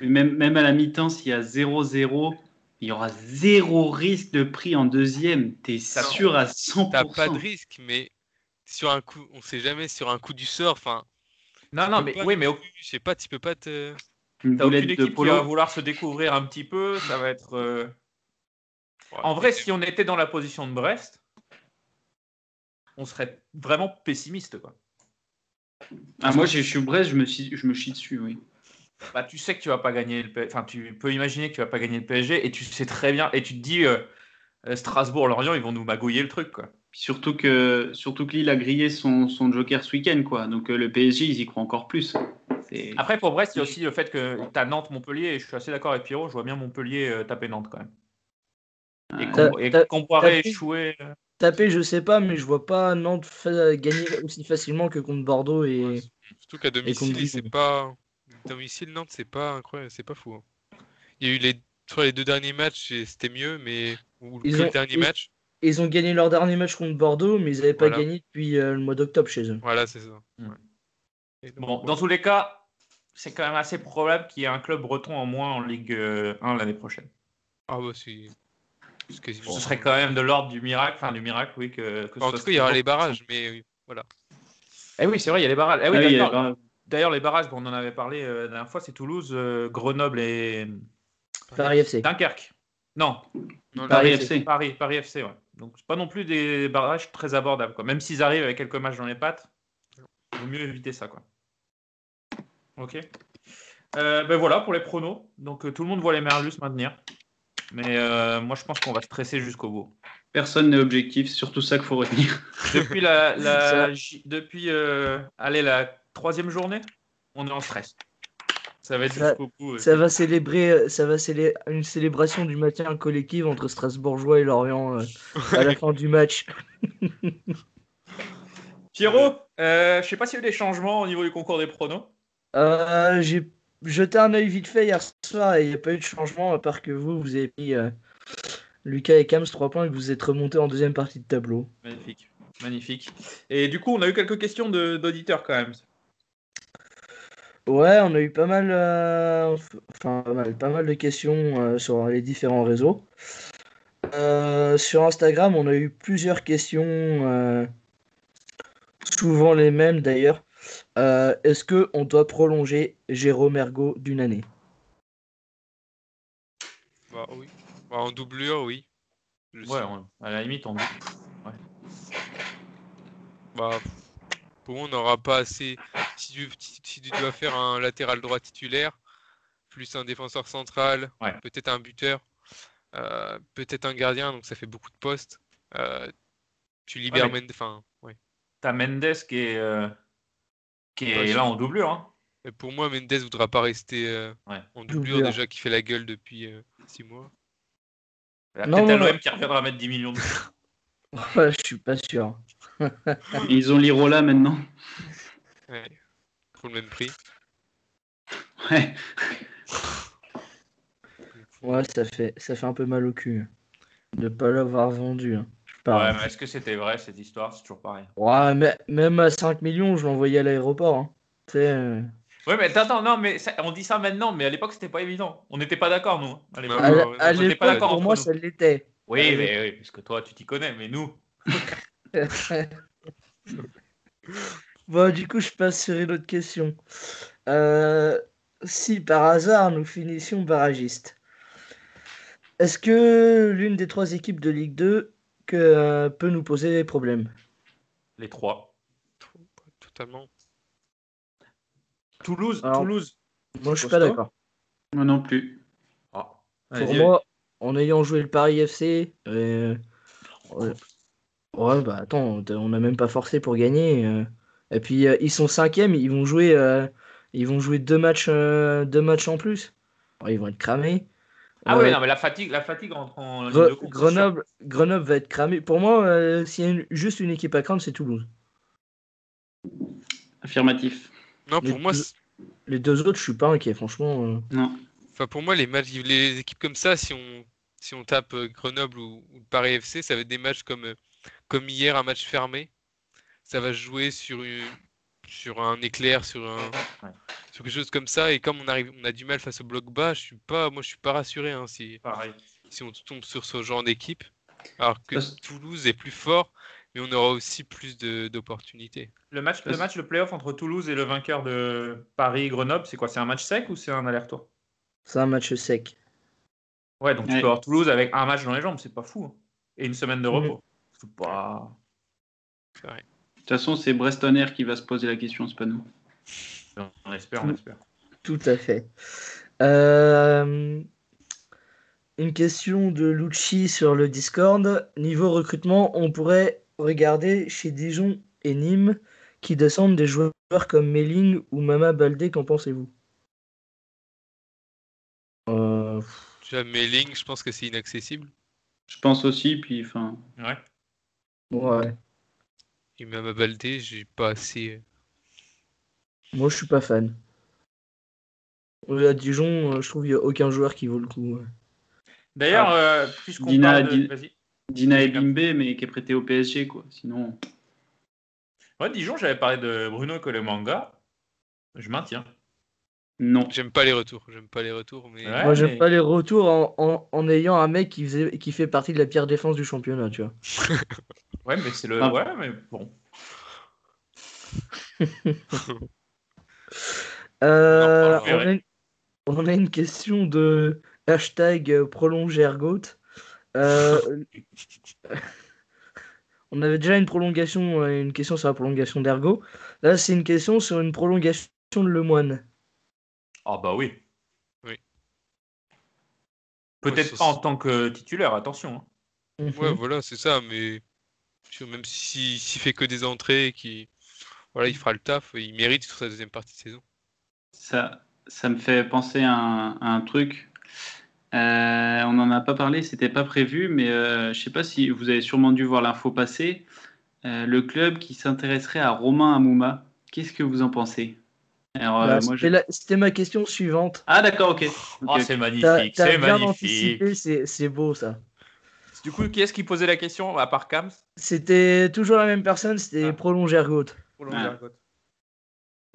Même, même à la mi-temps, s'il y a 0-0, il y aura zéro risque de prix en deuxième. T'es sûr à 100%. T'as pas de risque, mais sur un coup, on sait jamais, sur un coup du sort, enfin. Non, tu non, peux mais pas oui, mais je sais pas, tu peux pas te. T'as aucune équipe qui va vouloir se découvrir un petit peu. Ça va être. euh, En vrai, si on était dans la position de Brest, on serait vraiment pessimiste. Quoi. Ah, moi, je suis Brest, je me, suis- je me chie dessus, oui. Bah, tu sais que tu vas pas gagner le PSG. Enfin, tu peux imaginer que tu vas pas gagner le PSG et tu sais très bien. Et tu te dis, euh, euh, Strasbourg-Lorient, ils vont nous magouiller le truc. Quoi. Puis surtout que, surtout que Lille a grillé son, son joker ce week-end, quoi. Donc euh, le PSG, ils y croient encore plus. Après, pour Brest, il y a aussi le fait que tu as Nantes-Montpellier et je suis assez d'accord avec Pierrot. Je vois bien Montpellier euh, taper Nantes quand même. Et, Ouais. com- T'as- et t'as- comparer t'as- échouer. Taper, je sais pas, mais je vois pas Nantes gagner aussi facilement que contre Bordeaux et. Surtout qu'à domicile, c'est pas. Domicile Nantes, c'est pas incroyable, c'est pas fou. hein. Il y a eu les, sur les deux derniers matchs, et c'était mieux, mais. Ou Ils ont- le dernier ils- match. Ils ont gagné leur dernier match contre Bordeaux, mais ils n'avaient pas Voilà. gagné depuis euh, le mois d'octobre chez eux. Voilà, c'est ça. Ouais. Et donc, Bon, dans tous les cas, c'est quand même assez probable qu'il y ait un club breton en moins en Ligue euh, 1 l'année prochaine. Ah bah quasiment- Ce serait quand même de l'ordre du miracle, enfin du miracle, oui. Que, que En tout cas, il y aura les barrages, mais oui, voilà. Eh oui, c'est vrai, il y a les barrages. Eh oui, Ah oui, D'ailleurs, les barrages, bon, on en avait parlé euh, la dernière fois, c'est Toulouse, euh, Grenoble et Paris FC. Dunkerque. Non, Paris Paris FC. Paris, Paris FC, ouais. Donc, c'est pas non plus des barrages très abordables, quoi. Même s'ils arrivent avec quelques matchs dans les pattes, il vaut mieux éviter ça, quoi. Ok. Euh, ben voilà pour les pronos. Donc, euh, tout le monde voit les Merlus maintenir. Mais euh, moi, je pense qu'on va stresser jusqu'au bout. Personne n'est objectif, c'est surtout ça qu'il faut retenir. Depuis la, la- <laughs> depuis euh, allez, la troisième journée, on est en stress. Ça va être Ça- bout. euh. Ça va célébrer, euh, ça va célé- une célébration du maintien collectif entre Strasbourgeois et Lorient euh, <laughs> à la fin du match. <laughs> Pierrot, euh, je sais pas s'il y a eu des changements au niveau du concours des pronos. Euh, J'ai jeté un œil vite fait hier soir et il n'y a pas eu de changement à part que vous, vous avez pris Lucas et Kams 3 points et que vous êtes remonté en deuxième partie de tableau. Magnifique, magnifique. Et du coup, on a eu quelques questions d'auditeurs quand même. Ouais, on a eu pas mal, euh, enfin pas mal, pas mal de questions euh, sur les différents réseaux. Euh, sur Instagram, on a eu plusieurs questions, euh, souvent les mêmes d'ailleurs. Est-ce que on doit prolonger Jérôme Ergo d'une année? Bah oui. Bah, en doublure, oui. Je Ouais, on- à la limite, on dit. Bah, pour moi, on n'aura pas assez. Si tu, si, si tu dois faire un latéral droit titulaire, plus un défenseur central, Ouais. peut-être un buteur, euh, peut-être un gardien, donc ça fait beaucoup de postes. Euh, tu libères mais- Mendes. Enfin, ouais. T'as Mendes qui est, euh, qui est Ouais, là en doublure. Hein. Et pour moi, Mendes voudra pas rester euh, Ouais. en doublure, Doublure. déjà qui fait la gueule depuis 6 mois. Peut-être non, l'OM qui reviendra mettre 10 millions de <laughs> Ouais, je suis pas sûr. Ils ont l'Irola maintenant. Ouais. Pour le même prix. Ouais. <laughs> Ouais, ça fait, ça fait un peu mal au cul de pas l'avoir vendu. hein. Ouais, mais est-ce que c'était vrai cette histoire? C'est toujours pareil. Ouais, mais même à 5 millions, je l'envoyais à l'aéroport. hein. Tu sais, euh, Ouais, mais attends, non, mais ça- on dit ça maintenant, mais à l'époque, c'était pas évident. On n'était pas d'accord, nous. À l'époque, À, Ouais, l- ouais, à on était pas l'époque, d'accord pour entre moi, nous. ça l'était. Oui, mais oui, parce que toi, tu t'y connais, mais nous. <laughs> Bon, du coup, je passe sur une autre question. Euh, si par hasard nous finissions barragistes, est-ce que l'une des trois équipes de Ligue 2 que, euh, peut nous poser des problèmes? Les trois. Totalement. Toulouse, Alors, Toulouse. Moi, je suis pas d'accord. Moi non plus. Ah, Pour moi, en ayant joué le Paris FC, euh, ouais, ouais, bah attends, on n'a même pas forcé pour gagner. Et puis euh, ils sont cinquièmes, ils vont jouer, euh, ils vont jouer deux matchs, euh, deux matchs en plus. Ils vont être cramés. Ah ouais, non, mais la fatigue, la fatigue rentre en ligne Gre- compte. Grenoble, Grenoble va être cramé. Pour moi, euh, s'il y a une- juste une équipe à craindre, c'est Toulouse. Affirmatif. Non, Les pour moi, deux- Les deux autres, je suis pas inquiet, franchement. euh. Non. enfin, pour moi, les matchs, les équipes comme ça, si on, si on tape Grenoble ou, ou Paris FC, ça va être des matchs comme, comme hier, un match fermé. Ça va se jouer sur, une, sur un éclair, sur, un, Ouais. sur quelque chose comme ça. Et comme on, arrive, on a du mal face au bloc bas, je suis pas, moi, je suis pas rassuré hein, si, Pareil. si on tombe sur ce genre d'équipe. Alors que Parce- Toulouse est plus fort, mais on aura aussi plus d'opportunités. Le match, le match, le playoff entre Toulouse et le vainqueur de Paris-Grenoble, c'est quoi? C'est un match sec ou c'est un aller-retour? C'est un match sec. Ouais, donc tu peux avoir Toulouse avec un match dans les jambes, c'est pas fou. hein. Et une semaine de repos. C'est pas. Toute façon, c'est Breston Air qui va se poser la question, c'est pas nous. On espère, on espère. Tout à fait. Euh, Une question de Lucci sur le Discord. Niveau recrutement, on pourrait regarder chez Dijon et Nîmes qui descendent des joueurs comme Melling ou Mama Baldé. Qu'en pensez-vous? Euh, je pense que c'est inaccessible. Je pense aussi, puis enfin. Ouais. Ouais. Et même à Baldé, j'ai pas assez. euh, Moi, je suis pas fan. À Dijon, euh, je trouve qu'il n'y a aucun joueur qui vaut le coup. D'ailleurs, euh, puisqu'on Dina- parle de... Di- Vas-y. Dina et Bimbe, mais qui est prêté au PSG, quoi. Sinon. Ouais, Dijon, j'avais parlé de Bruno Colemanga. Je maintiens. Non. J'aime pas les retours. J'aime pas les retours, mais. Ouais. Moi, j'aime mais- pas les retours en, en- en ayant un mec qui, faisait, qui fait partie de la pire défense du championnat, tu vois. <laughs> Ouais, mais c'est le. Ah. Ouais, mais bon. <laughs> Euh, On a une, on a une question de hashtag prolonge Ergot. Euh, <laughs> on avait déjà une prolongation, euh, une question sur la prolongation d'Ergo. Là, c'est une question sur une prolongation de Lemoine. Ah bah oui. Oui. Peut-être Ouais, pas en tant que titulaire, attention. hein. Ouais, voilà, c'est ça, mais même si- s'il fait que des entrées, qui voilà, il fera le taf, il mérite sur sa deuxième partie de saison. Ça, ça me fait penser à un, à un truc. Euh, on n'en a pas parlé, c'était pas prévu, mais euh, je sais pas si vous avez sûrement dû voir l'info passer. Euh, le club qui s'intéresserait à Romain Amouma, qu'est-ce que vous en pensez? Euh, Bah, je- C'était ma question suivante. Ah d'accord, ok. Oh, ok. c'est magnifique, c'est magnifique. c'est beau ça. Du coup, qui est-ce qui posait la question à part Kams? C'était toujours la même personne, c'était Ah. prolonge Ergot. Ah.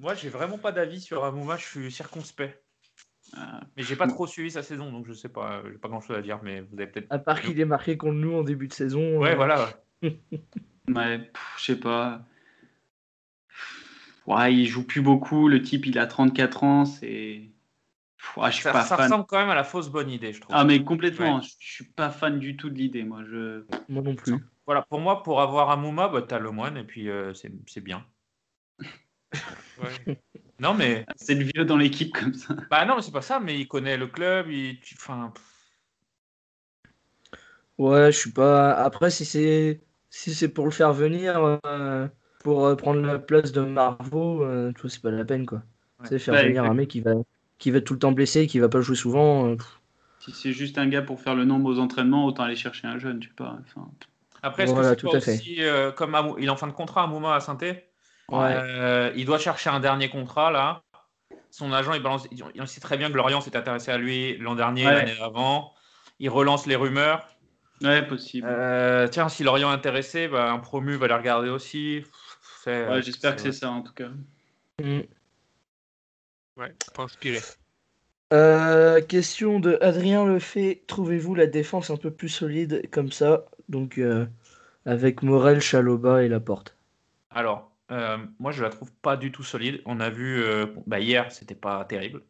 Moi, j'ai vraiment pas d'avis sur Amouma, je suis circonspect. Ah, Mais j'ai pas trop suivi sa saison, donc je sais pas, j'ai pas grand chose à dire, mais vous avez peut-être. À part qu'il est marqué contre nous en début de saison. Ouais, euh, voilà. ouais. <laughs> Ouais, je sais pas. Ouais, il joue plus beaucoup. Le type, il a 34 ans. C'est. Pff, ouais, je suis Ça, pas ça fan. ressemble quand même à la fausse bonne idée, je trouve. Ah, mais complètement. Ouais. Je suis pas fan du tout de l'idée, moi. Je... Moi non plus. Voilà, pour moi, pour avoir Amouma, bah, t'as le moine, et puis euh, c'est c'est bien. <laughs> Ouais. Non, mais. C'est le vieux dans l'équipe comme ça. Bah non, mais c'est pas ça, mais il connaît le club, il. tu- Enfin. Ouais, je suis pas. Après, si c'est si c'est pour le faire venir, euh, pour euh, prendre la place de Marveau, euh, tu vois, c'est pas la peine quoi. Ouais. C'est faire Bah, venir un mec qui va qui va être tout le temps blessé, qui va pas jouer souvent. euh. Si c'est juste un gars pour faire le nombre aux entraînements, autant aller chercher un jeune, je sais pas. Enfin, Après, est-ce Voilà, que c'est tout pas à fait. aussi, euh, comme Amou- il est en fin de contrat, Amouma à saint Ouais. Euh, il doit chercher un dernier contrat là. Son agent, il balance. il- Il sait très bien que Lorient s'est intéressé à lui l'an dernier, Ouais. l'année avant. Il relance les rumeurs. ouais, possible. Euh, tiens, si Lorient est intéressé, bah, un promu va les regarder aussi. Ouais, J'espère que c'est ça en tout cas. Mm. Ouais, pas inspiré. Euh, question de Adrien Lefebvre. Trouvez-vous la défense un peu plus solide comme ça Donc, euh, avec Morel, Chaloba et Laporte? Alors, euh, moi, je la trouve pas du tout solide. On a vu euh, bah, hier, c'était pas terrible.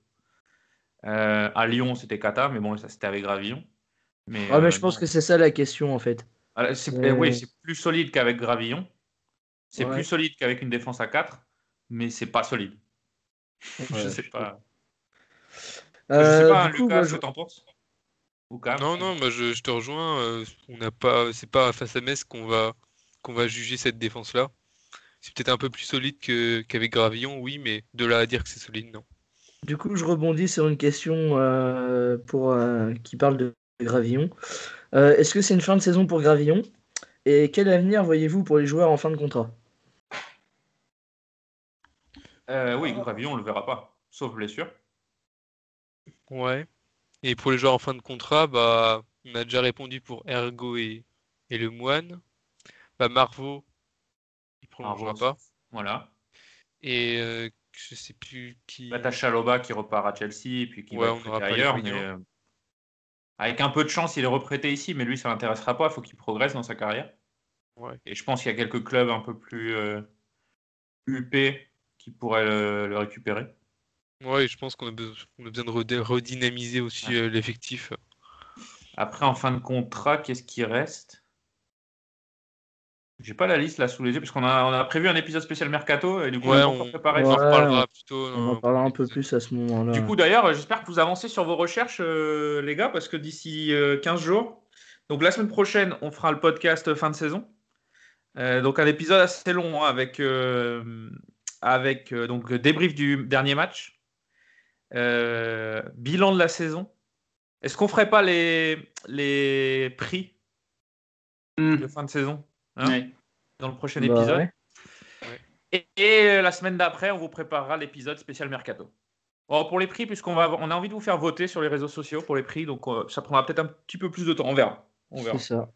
Euh, à Lyon, c'était cata, mais bon, ça c'était avec Gravillon. Mais, Ah, mais je pense non. que c'est ça la question en fait. Ah, c'est- Euh, Oui, c'est plus solide qu'avec Gravillon. C'est Ouais. plus solide qu'avec une défense à 4, mais c'est pas solide. <laughs> je sais pas. Euh, je sais pas, du coup, Lucas, ce je- que t'en penses? Non, non, moi je, je te rejoins. euh, on n'a pas, c'est pas face à Metz qu'on va, qu'on va juger cette défense-là. C'est peut-être un peu plus solide que, qu'avec Gravillon, oui, mais de là à dire que c'est solide, non. Du coup, je rebondis sur une question euh, pour, euh, qui parle de Gravillon. Euh, Est-ce que c'est une fin de saison pour Gravillon? Et quel avenir voyez-vous pour les joueurs en fin de contrat? Euh, Oui, Gravillon, on le verra pas, sauf blessure. Ouais. Et pour les joueurs en fin de contrat, bah, on a déjà répondu pour Ergo et, et le Moine. Bah, Marvaux, il prolongera Marvaux, pas. Voilà. Et euh, je sais plus qui. Bah, t'as Chaloba qui repart à Chelsea et puis qui Ouais, va on ailleurs. Mais, euh, avec un peu de chance, il est reprêté ici, mais lui, ça l'intéressera pas. Il faut qu'il progresse dans sa carrière. Ouais. Et je pense qu'il y a quelques clubs un peu plus euh, huppés qui pourraient le, le récupérer. Ouais, je pense qu'on a, besoin, on a besoin de redé- redynamiser aussi euh, l'effectif. Après, en fin de contrat, qu'est-ce qui reste? J'ai pas la liste là sous les yeux, parce qu'on a, on a prévu un épisode spécial Mercato, et du coup, Ouais, on, on- en reparlera plutôt. On en dans- parlera un peu plus à ce moment-là. Du coup, d'ailleurs, euh, j'espère que vous avancez sur vos recherches, euh, les gars, parce que d'ici euh, 15 jours, donc la semaine prochaine, on fera le podcast euh, fin de saison. Euh, donc un épisode assez long hein, avec, euh, avec euh, donc débrief du dernier match, euh, bilan de la saison. Est-ce qu'on ferait pas les, les prix de fin de saison hein, Ouais. dans le prochain Bah, épisode ouais. et, et, euh, la semaine d'après, on vous préparera l'épisode spécial Mercato. Bon, pour les prix, puisqu'on va, avoir- on a envie de vous faire voter sur les réseaux sociaux pour les prix, donc euh, ça prendra peut-être un petit peu plus de temps. On verra. On verra. C'est ça.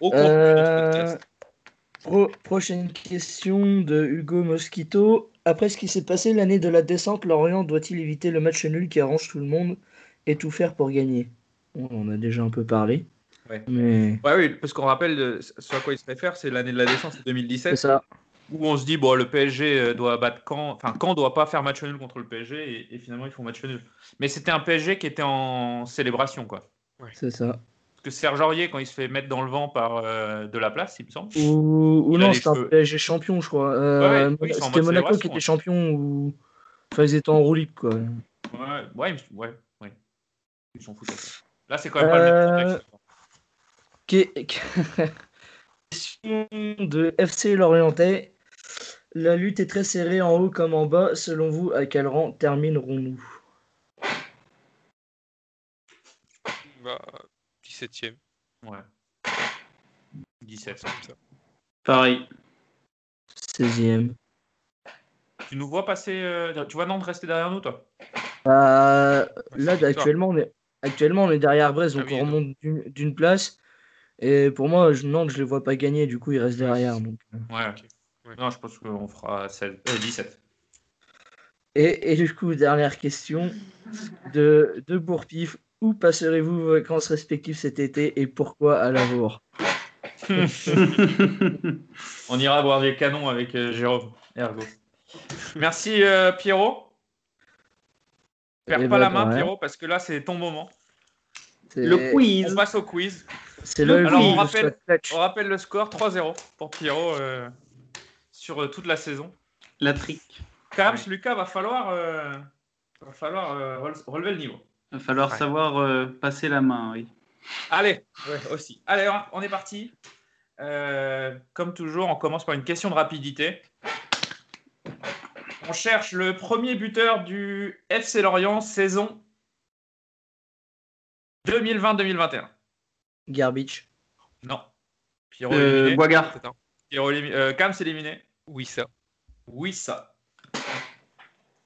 Au contenu de notre podcast. Pro- prochaine question de Hugo Mosquito. Après ce qui s'est passé l'année de la descente, Lorient doit-il éviter le match nul qui arrange tout le monde et tout faire pour gagner? On en a déjà un peu parlé. Ouais. Mais Ouais, oui, parce qu'on rappelle ce à quoi il se réfère, c'est l'année de la descente, c'est 2017. c'est ça. Où on se dit, bon, le PSG euh, doit battre Caen, enfin, Caen doit pas faire match nul contre le PSG, et, et finalement, ils font match nul. Mais c'était un PSG qui était en célébration, quoi. C'est ça. Parce que Serge Aurier, quand il se fait mettre dans le vent par euh, de la place, il me semble. Ou, non, c'était un PSG champion, je crois. Euh, Ouais, ouais, c'était Monaco qui était champion ou. Enfin, ils étaient en roue libre, quoi. Ouais, ouais, ouais, ouais. Ils s'en foutent. ça. Là, c'est quand même pas le même Euh, contexte. Que- Question de FC Lorientais. La lutte est très serrée en haut comme en bas. Selon vous, à quel rang terminerons-nous? Bah, 17ème. Ouais. 17. comme ça. Pareil. 16e. Tu nous vois passer. euh, tu vois Nantes rester derrière nous, toi? Bah, là, victoire. actuellement on, est... actuellement, on est derrière Brest, donc Ah oui, on remonte d'une d'une place. Et pour moi, je... Nantes, je les vois pas gagner, du coup, ils restent derrière. Donc... euh. Ouais. Ok, ouais. Non, je pense qu'on fera 16, euh, 17. Et, et du coup, dernière question de, de Bourpif. Où passerez-vous vos vacances respectives cet été et pourquoi à Lavour <laughs> On ira boire des canons avec euh, Jérôme Ergo. Merci euh, Pierrot. Perds Eh pas ben, la de main. Pierrot, parce que là, c'est ton moment. C'est- Le quiz. On passe au quiz. C'est le Alors, on quiz, rappelle-. On le score 3-0 pour Pierrot euh, sur euh, toute la saison. La trique. Kams, Lucas, va falloir, euh, va falloir euh, rele- relever le niveau. Va falloir Ouais. savoir euh, passer la main, oui. Allez, ouais, aussi. Allez, on- est parti. Euh, comme toujours, on commence par une question de rapidité. On cherche le premier buteur du FC Lorient saison 2020-2021. Garbage. Non. Pierrot Euh, éliminé. Boigard. C'est un- Pierrot élimi- euh, Kams éliminé. Oui, ça. Oui, ça.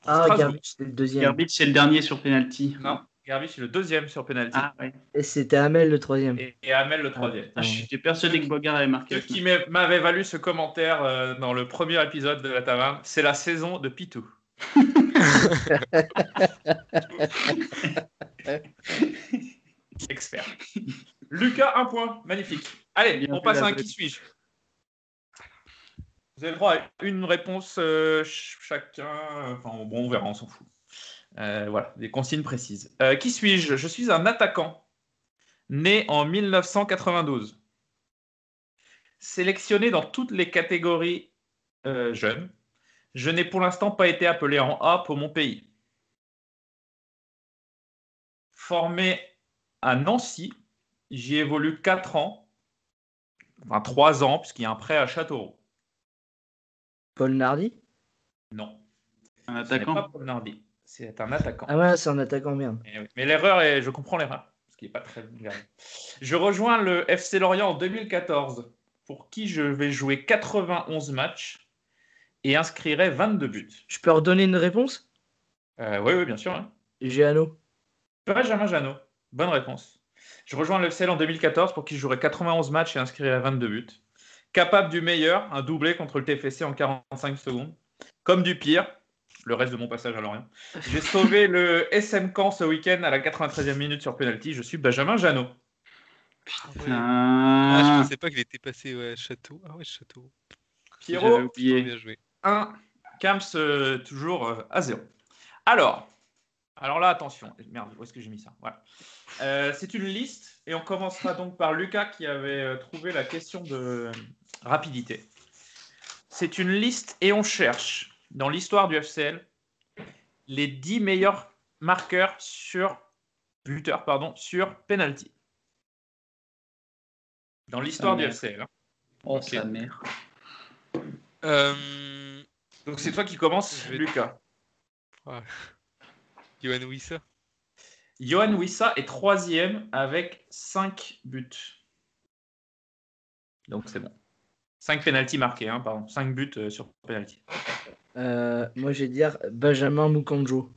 Ah. Garbage, c'était le deuxième. Garbage, c'est le dernier sur penalty. Non. Garbage, c'est le deuxième sur penalty. Ah, ouais. Et c'était Hamel le troisième. Et, et Hamel le troisième. Ah, J'étais persuadé que Boigard avait marqué. Ce qui m'a- m'avait valu ce commentaire euh, dans le premier épisode de la taverne, c'est la saison de Pitou. <laughs> Expert. Lucas, un point. Magnifique. Allez, Bien on passe à un qui suis-je? Vous avez le droit à une réponse euh, ch- chacun. Enfin, bon, on verra, on s'en fout. Euh, voilà, des consignes précises. Euh, qui suis-je? Je suis un attaquant né en 1992. Sélectionné dans toutes les catégories euh, jeunes. Je n'ai pour l'instant pas été appelé en A pour mon pays. Formé à Nancy, j'y évolue 4 ans, enfin 3 ans, puisqu'il y a un prêt à Châteauroux. Paul Nardi? Non. Un Ce n'est attaquant? pas Paul Nardi, c'est un attaquant. Ah ouais, c'est un attaquant, merde. Eh oui. Mais l'erreur, est, je comprends l'erreur, ce qui n'est pas très grave. Je rejoins le FC Lorient en 2014, pour qui je vais jouer 91 matchs et inscrirai 22 buts. Je peux redonner une réponse? Euh, oui, oui, bien sûr. hein. Géano. Benjamin Janot, bonne réponse. Je rejoins le FCL en 2014 pour qui je jouerai 91 matchs et inscrirai 22 buts. Capable du meilleur, un doublé contre le TFC en 45 secondes. Comme du pire, le reste de mon passage à Lorient. J'ai sauvé le SM Caen ce week-end à la 93e minute sur penalty. Je suis Benjamin Janot. Ah, je Ah, pensais pas qu'il était passé ouais, Château. Ah ouais, Château. j'avais Pierrot, oublié. Bien joué. 1. Camps euh, toujours euh, à 0. Alors, alors là, attention. Merde, où est-ce que j'ai mis ça? Voilà. Euh, C'est une liste et on commencera donc par Lucas qui avait trouvé la question de rapidité. C'est une liste et on cherche dans l'histoire du FCL les 10 meilleurs marqueurs sur buteurs pardon sur penalty. Dans l'histoire du. FCL. hein. Oh, Ok. sa mère. Euh... Donc c'est toi qui commences, vais- Lucas. ouais. Johan Wissa. Johan Wissa est troisième avec 5 buts. Donc c'est bon. 5 pénalties marqués, hein, pardon. 5 buts euh, sur penalty. Euh, moi, je vais dire Benjamin Mukanjo.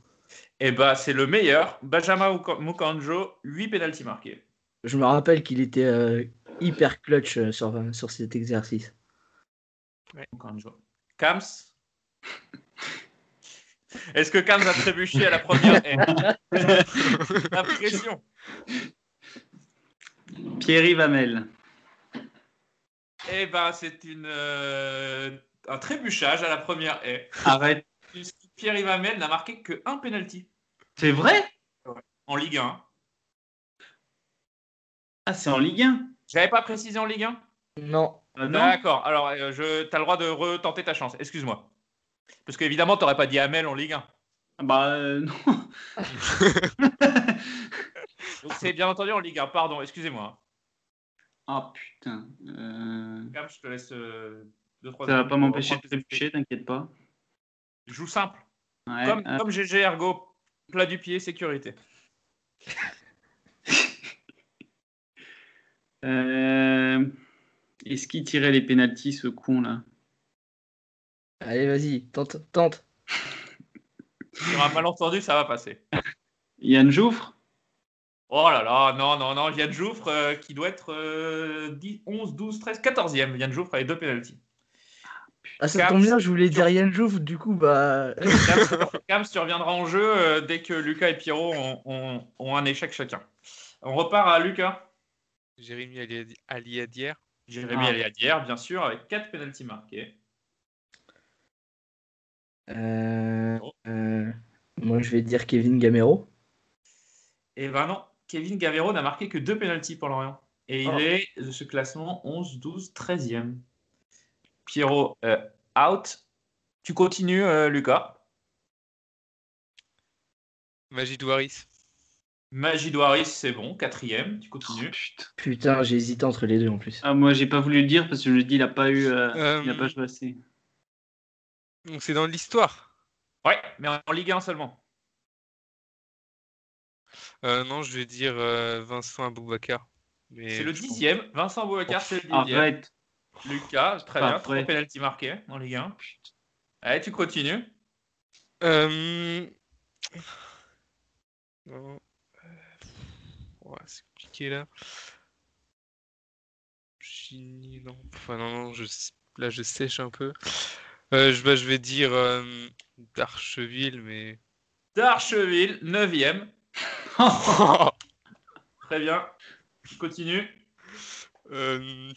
Et bah c'est le meilleur. Benjamin Muka- Mukanjo, 8 pénalties marqués. Je me rappelle qu'il était euh, hyper clutch euh, sur, sur cet exercice. Mukanjo. Kams? Est-ce que Kams a trébuché à la première? Haie La pression. Pierre-Yves Hamel. Eh ben c'est une euh, un trébuchage à la première haie. Arrête. Pierre Hamel n'a marqué que un penalty C'est vrai? En Ligue 1. Ah, c'est en Ligue 1 J'avais pas précisé en Ligue 1 Non. Ah non? D'accord, alors euh, je... tu as le droit de retenter ta chance, excuse-moi. Parce qu'évidemment, tu n'aurais pas dit Hamel en Ligue 1. Ah Bah euh, non. <laughs> Donc c'est bien entendu en Ligue 1, pardon, excusez-moi. Ah putain. Euh, Cam, je te laisse 2-3 Ça va pas m'empêcher de trébucher, t'inquiète pas. Joue simple. Ouais, comme, comme GG Ergo, plat du pied, sécurité. <laughs> euh, Est-ce qu'il tirait les pénalties, ce con là? Allez, vas-y, tente, tente. <laughs> Sur un malentendu, ça va passer. Yann Jouffre? Oh là là, non, non, non, Yann Jouffre euh, qui doit être euh, 10, 11, 12, 13, 14e. Yann Jouffre avec deux pénalties. Ah, ça Cam, tombe bien, je voulais dire Yann Jouve, du coup, bah. Cam, Cam, tu reviendras en jeu euh, dès que Lucas et Pierrot ont, ont- ont un échec chacun. On repart à Lucas. Jérémy Ali- Aliadière. Jérémy Ah. Aliadière, bien sûr, avec 4 pénalties marqués. Euh, Oh. euh, moi, je vais dire Kevin Gamero. Et ben non, Kevin Gavero n'a marqué que 2 pénalties pour Lorient. Et il Oh. est de ce classement 11, 12, 13e. Pierrot, euh, out. Tu continues, euh, Lucas. Magid Waris. Magid Waris, c'est bon, quatrième. Tu Oh, continues. putain. Hésité entre les deux en plus. Ah, moi j'ai pas voulu le dire parce que je me dis il a pas eu. euh, Euh, Il a pas joué assez. Donc c'est dans l'histoire. Ouais, mais en Ligue 1 seulement. Euh, non, je vais dire euh, Vincent Aboubacar. Mais C'est le pense- dixième. Vincent Boubacar, c'est le dixième. Arrête. Lucas, très Pas bien. Trois pénalties marqués en Ligue 1. Allez, tu continues. Euh... Non. Euh, ouais, c'est compliqué là. Gini, non. Enfin, non, non, je... là je sèche un peu. Euh, je, bah, je vais dire euh, Darcheville, mais. D'Archeville, 9ème. <laughs> Très bien. Je continue. Euh,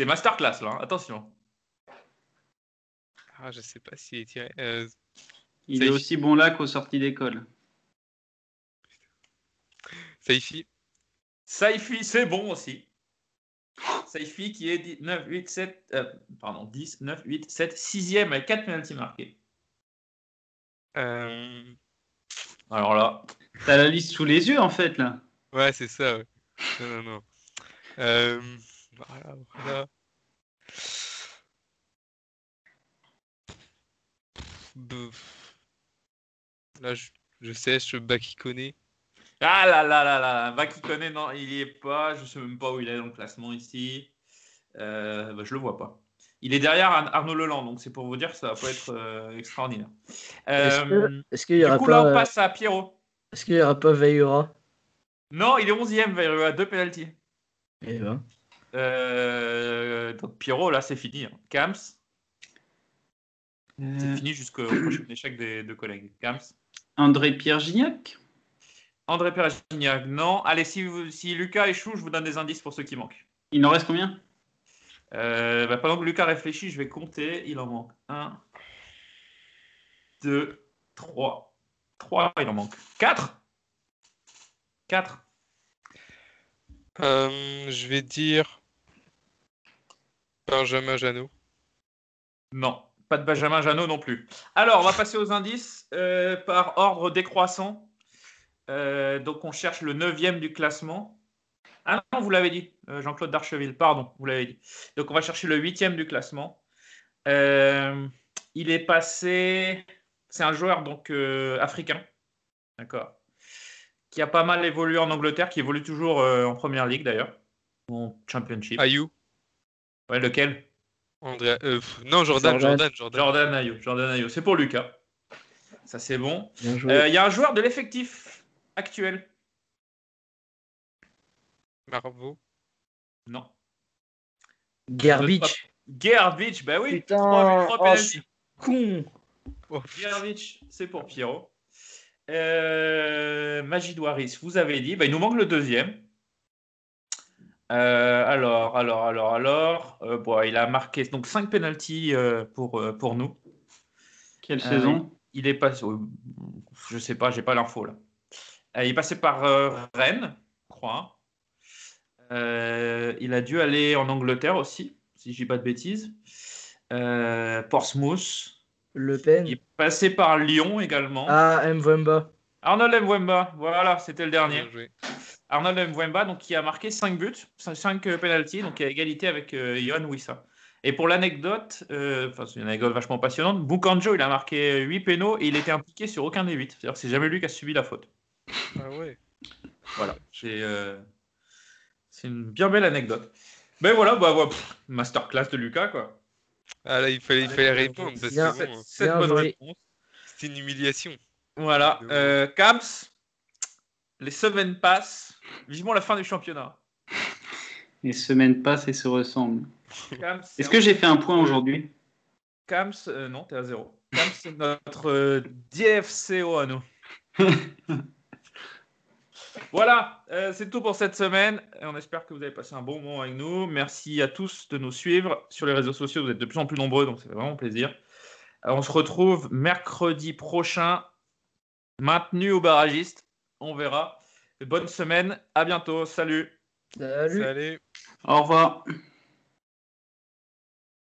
C'est masterclass là, hein. attention. Ah, je sais pas s'il est tiré. Euh, Il est aussi bon là qu'aux sorties d'école. Saifi. Saifi, c'est bon aussi. Saifi qui est 10, 9, 8, 7, euh, pardon, 10, 9, 8, 7, 6ème avec 4 penalties marqués. Euh, Alors là, T'as la liste sous les yeux en fait là. Ouais, c'est ça. ouais. Non, non, non. Euh, Voilà. Là, je, je sèche Bakikone. ah là là là là, connaît, non, il y est pas, je sais même pas où il est dans le classement ici. Euh, bah, je le vois pas. Il est derrière Ar- Arnaud Leland, donc c'est pour vous dire que ça va pas être euh, extraordinaire. Est-ce que- Euh, est-ce qu'il y du aura coup, pas, là, on passe à Pierrot. Est-ce qu'il n'y aura pas Veillera Non, il est 11ème, il a deux penalties. Eh ben. Euh, donc Pierrot, là, c'est fini. hein. Kams, c'est Euh, fini jusqu'au prochain <clears throat> échec des deux collègues. Kams. André Pierre Gignac André Perignac, non. Allez, si, vous- si Lucas échoue, je vous donne des indices pour ceux qui manquent. Il en reste combien? Euh, bah, pendant que Lucas réfléchit, je vais compter. Il en manque 1, 2, 3. 3, il en manque. 4 4. Euh, je vais dire Benjamin Janot. Non, pas de Benjamin Janot non plus. Alors, on va passer aux indices euh, par ordre décroissant. Euh, donc, on cherche le 9 du classement. Ah non, vous l'avez dit, euh, Jean-Claude Darcheville, pardon, vous l'avez dit. Donc, on va chercher le 8 du classement. Il est passé. C'est un joueur donc africain, d'accord, qui a pas mal évolué en Angleterre, qui évolue toujours en première ligue d'ailleurs, en Championship. Ayou. Ouais, lequel? André... euh, pff, non, Jordan, Jordan, Jordan. Jordan Ayou. Jordan Ayou. C'est pour Lucas. Ça, c'est bon. Euh, Il y a un joueur de l'effectif actuel. Marveau. Non. Garbage. Garbage, bah oui. Putain, oh, penalties. je suis con. Garbage, c'est pour Pierrot. Euh, vous avez dit. Bah, il nous manque le deuxième. Euh, alors, alors, alors, alors. Euh, bon, il a marqué donc 5 penalties euh, pour, euh, pour nous. Quelle Euh, saison? Il est passé. Je sais pas, j'ai pas l'info là. Euh, il est passé par euh, Rennes, je crois. Euh, il a dû aller en Angleterre aussi, si je dis pas de bêtises. Euh, Portsmouth. Le Pen. Il est passé par Lyon également. Ah, Mwemba. Arnold Mwemba, voilà, c'était le dernier. Arnold Mwemba, donc, qui a marqué 5 buts, 5 pénalties, donc à égalité avec euh, Johan Wissa. Et pour l'anecdote, euh, enfin, c'est une anecdote vachement passionnante, Bukanjo, il a marqué 8 pénaux et il était impliqué sur aucun des 8. C'est-à-dire que c'est jamais lui qui a subi la faute. Ah ouais. Voilà, c'est euh, c'est une bien belle anecdote. Ben voilà, bah, pff, masterclass de Lucas, quoi. Ah là, il fallait, il fallait répondre parce que bon, Sept- sept bien bonnes joué. réponses. c'était une humiliation. Voilà, euh, Kams, les semaines passent, vivement la fin du championnat. Les semaines passent et se ressemblent. Est-ce que j'ai fait un point aujourd'hui? Kams, euh, non, t'es à zéro. Kams, c'est notre euh, DFCO à nous. <laughs> voilà, euh, c'est tout pour cette semaine. Et on espère que vous avez passé un bon moment avec nous. Merci à tous de nous suivre sur les réseaux sociaux. Vous êtes de plus en plus nombreux, donc c'est vraiment plaisir. On se retrouve mercredi prochain, maintenu au barragiste. On verra. Bonne semaine, à bientôt. Salut. Salut. Salut. Au revoir.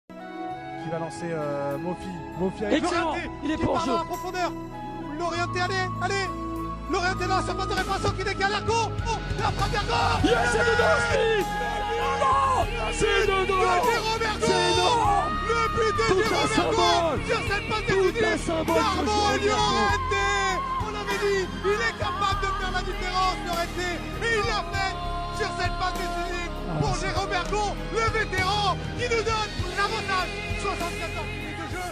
Qui va lancer euh, Mofi? Mofi avec Excellent. Il est pour jeu. dans profondeur. Lorienté, allez, allez. Lorienté là, sur passe de réparation qui décale Arco. Oh, la première goal Yes, c'est dedans Non C'est dedans C'est énorme Le but de symbole Sur cette passe décisive il est capable de faire la différence, Llorente Et il l'a fait sur cette passe décisive pour Jérôme Bergon, le vétéran, qui nous donne l'avantage. 74 minutes de jeu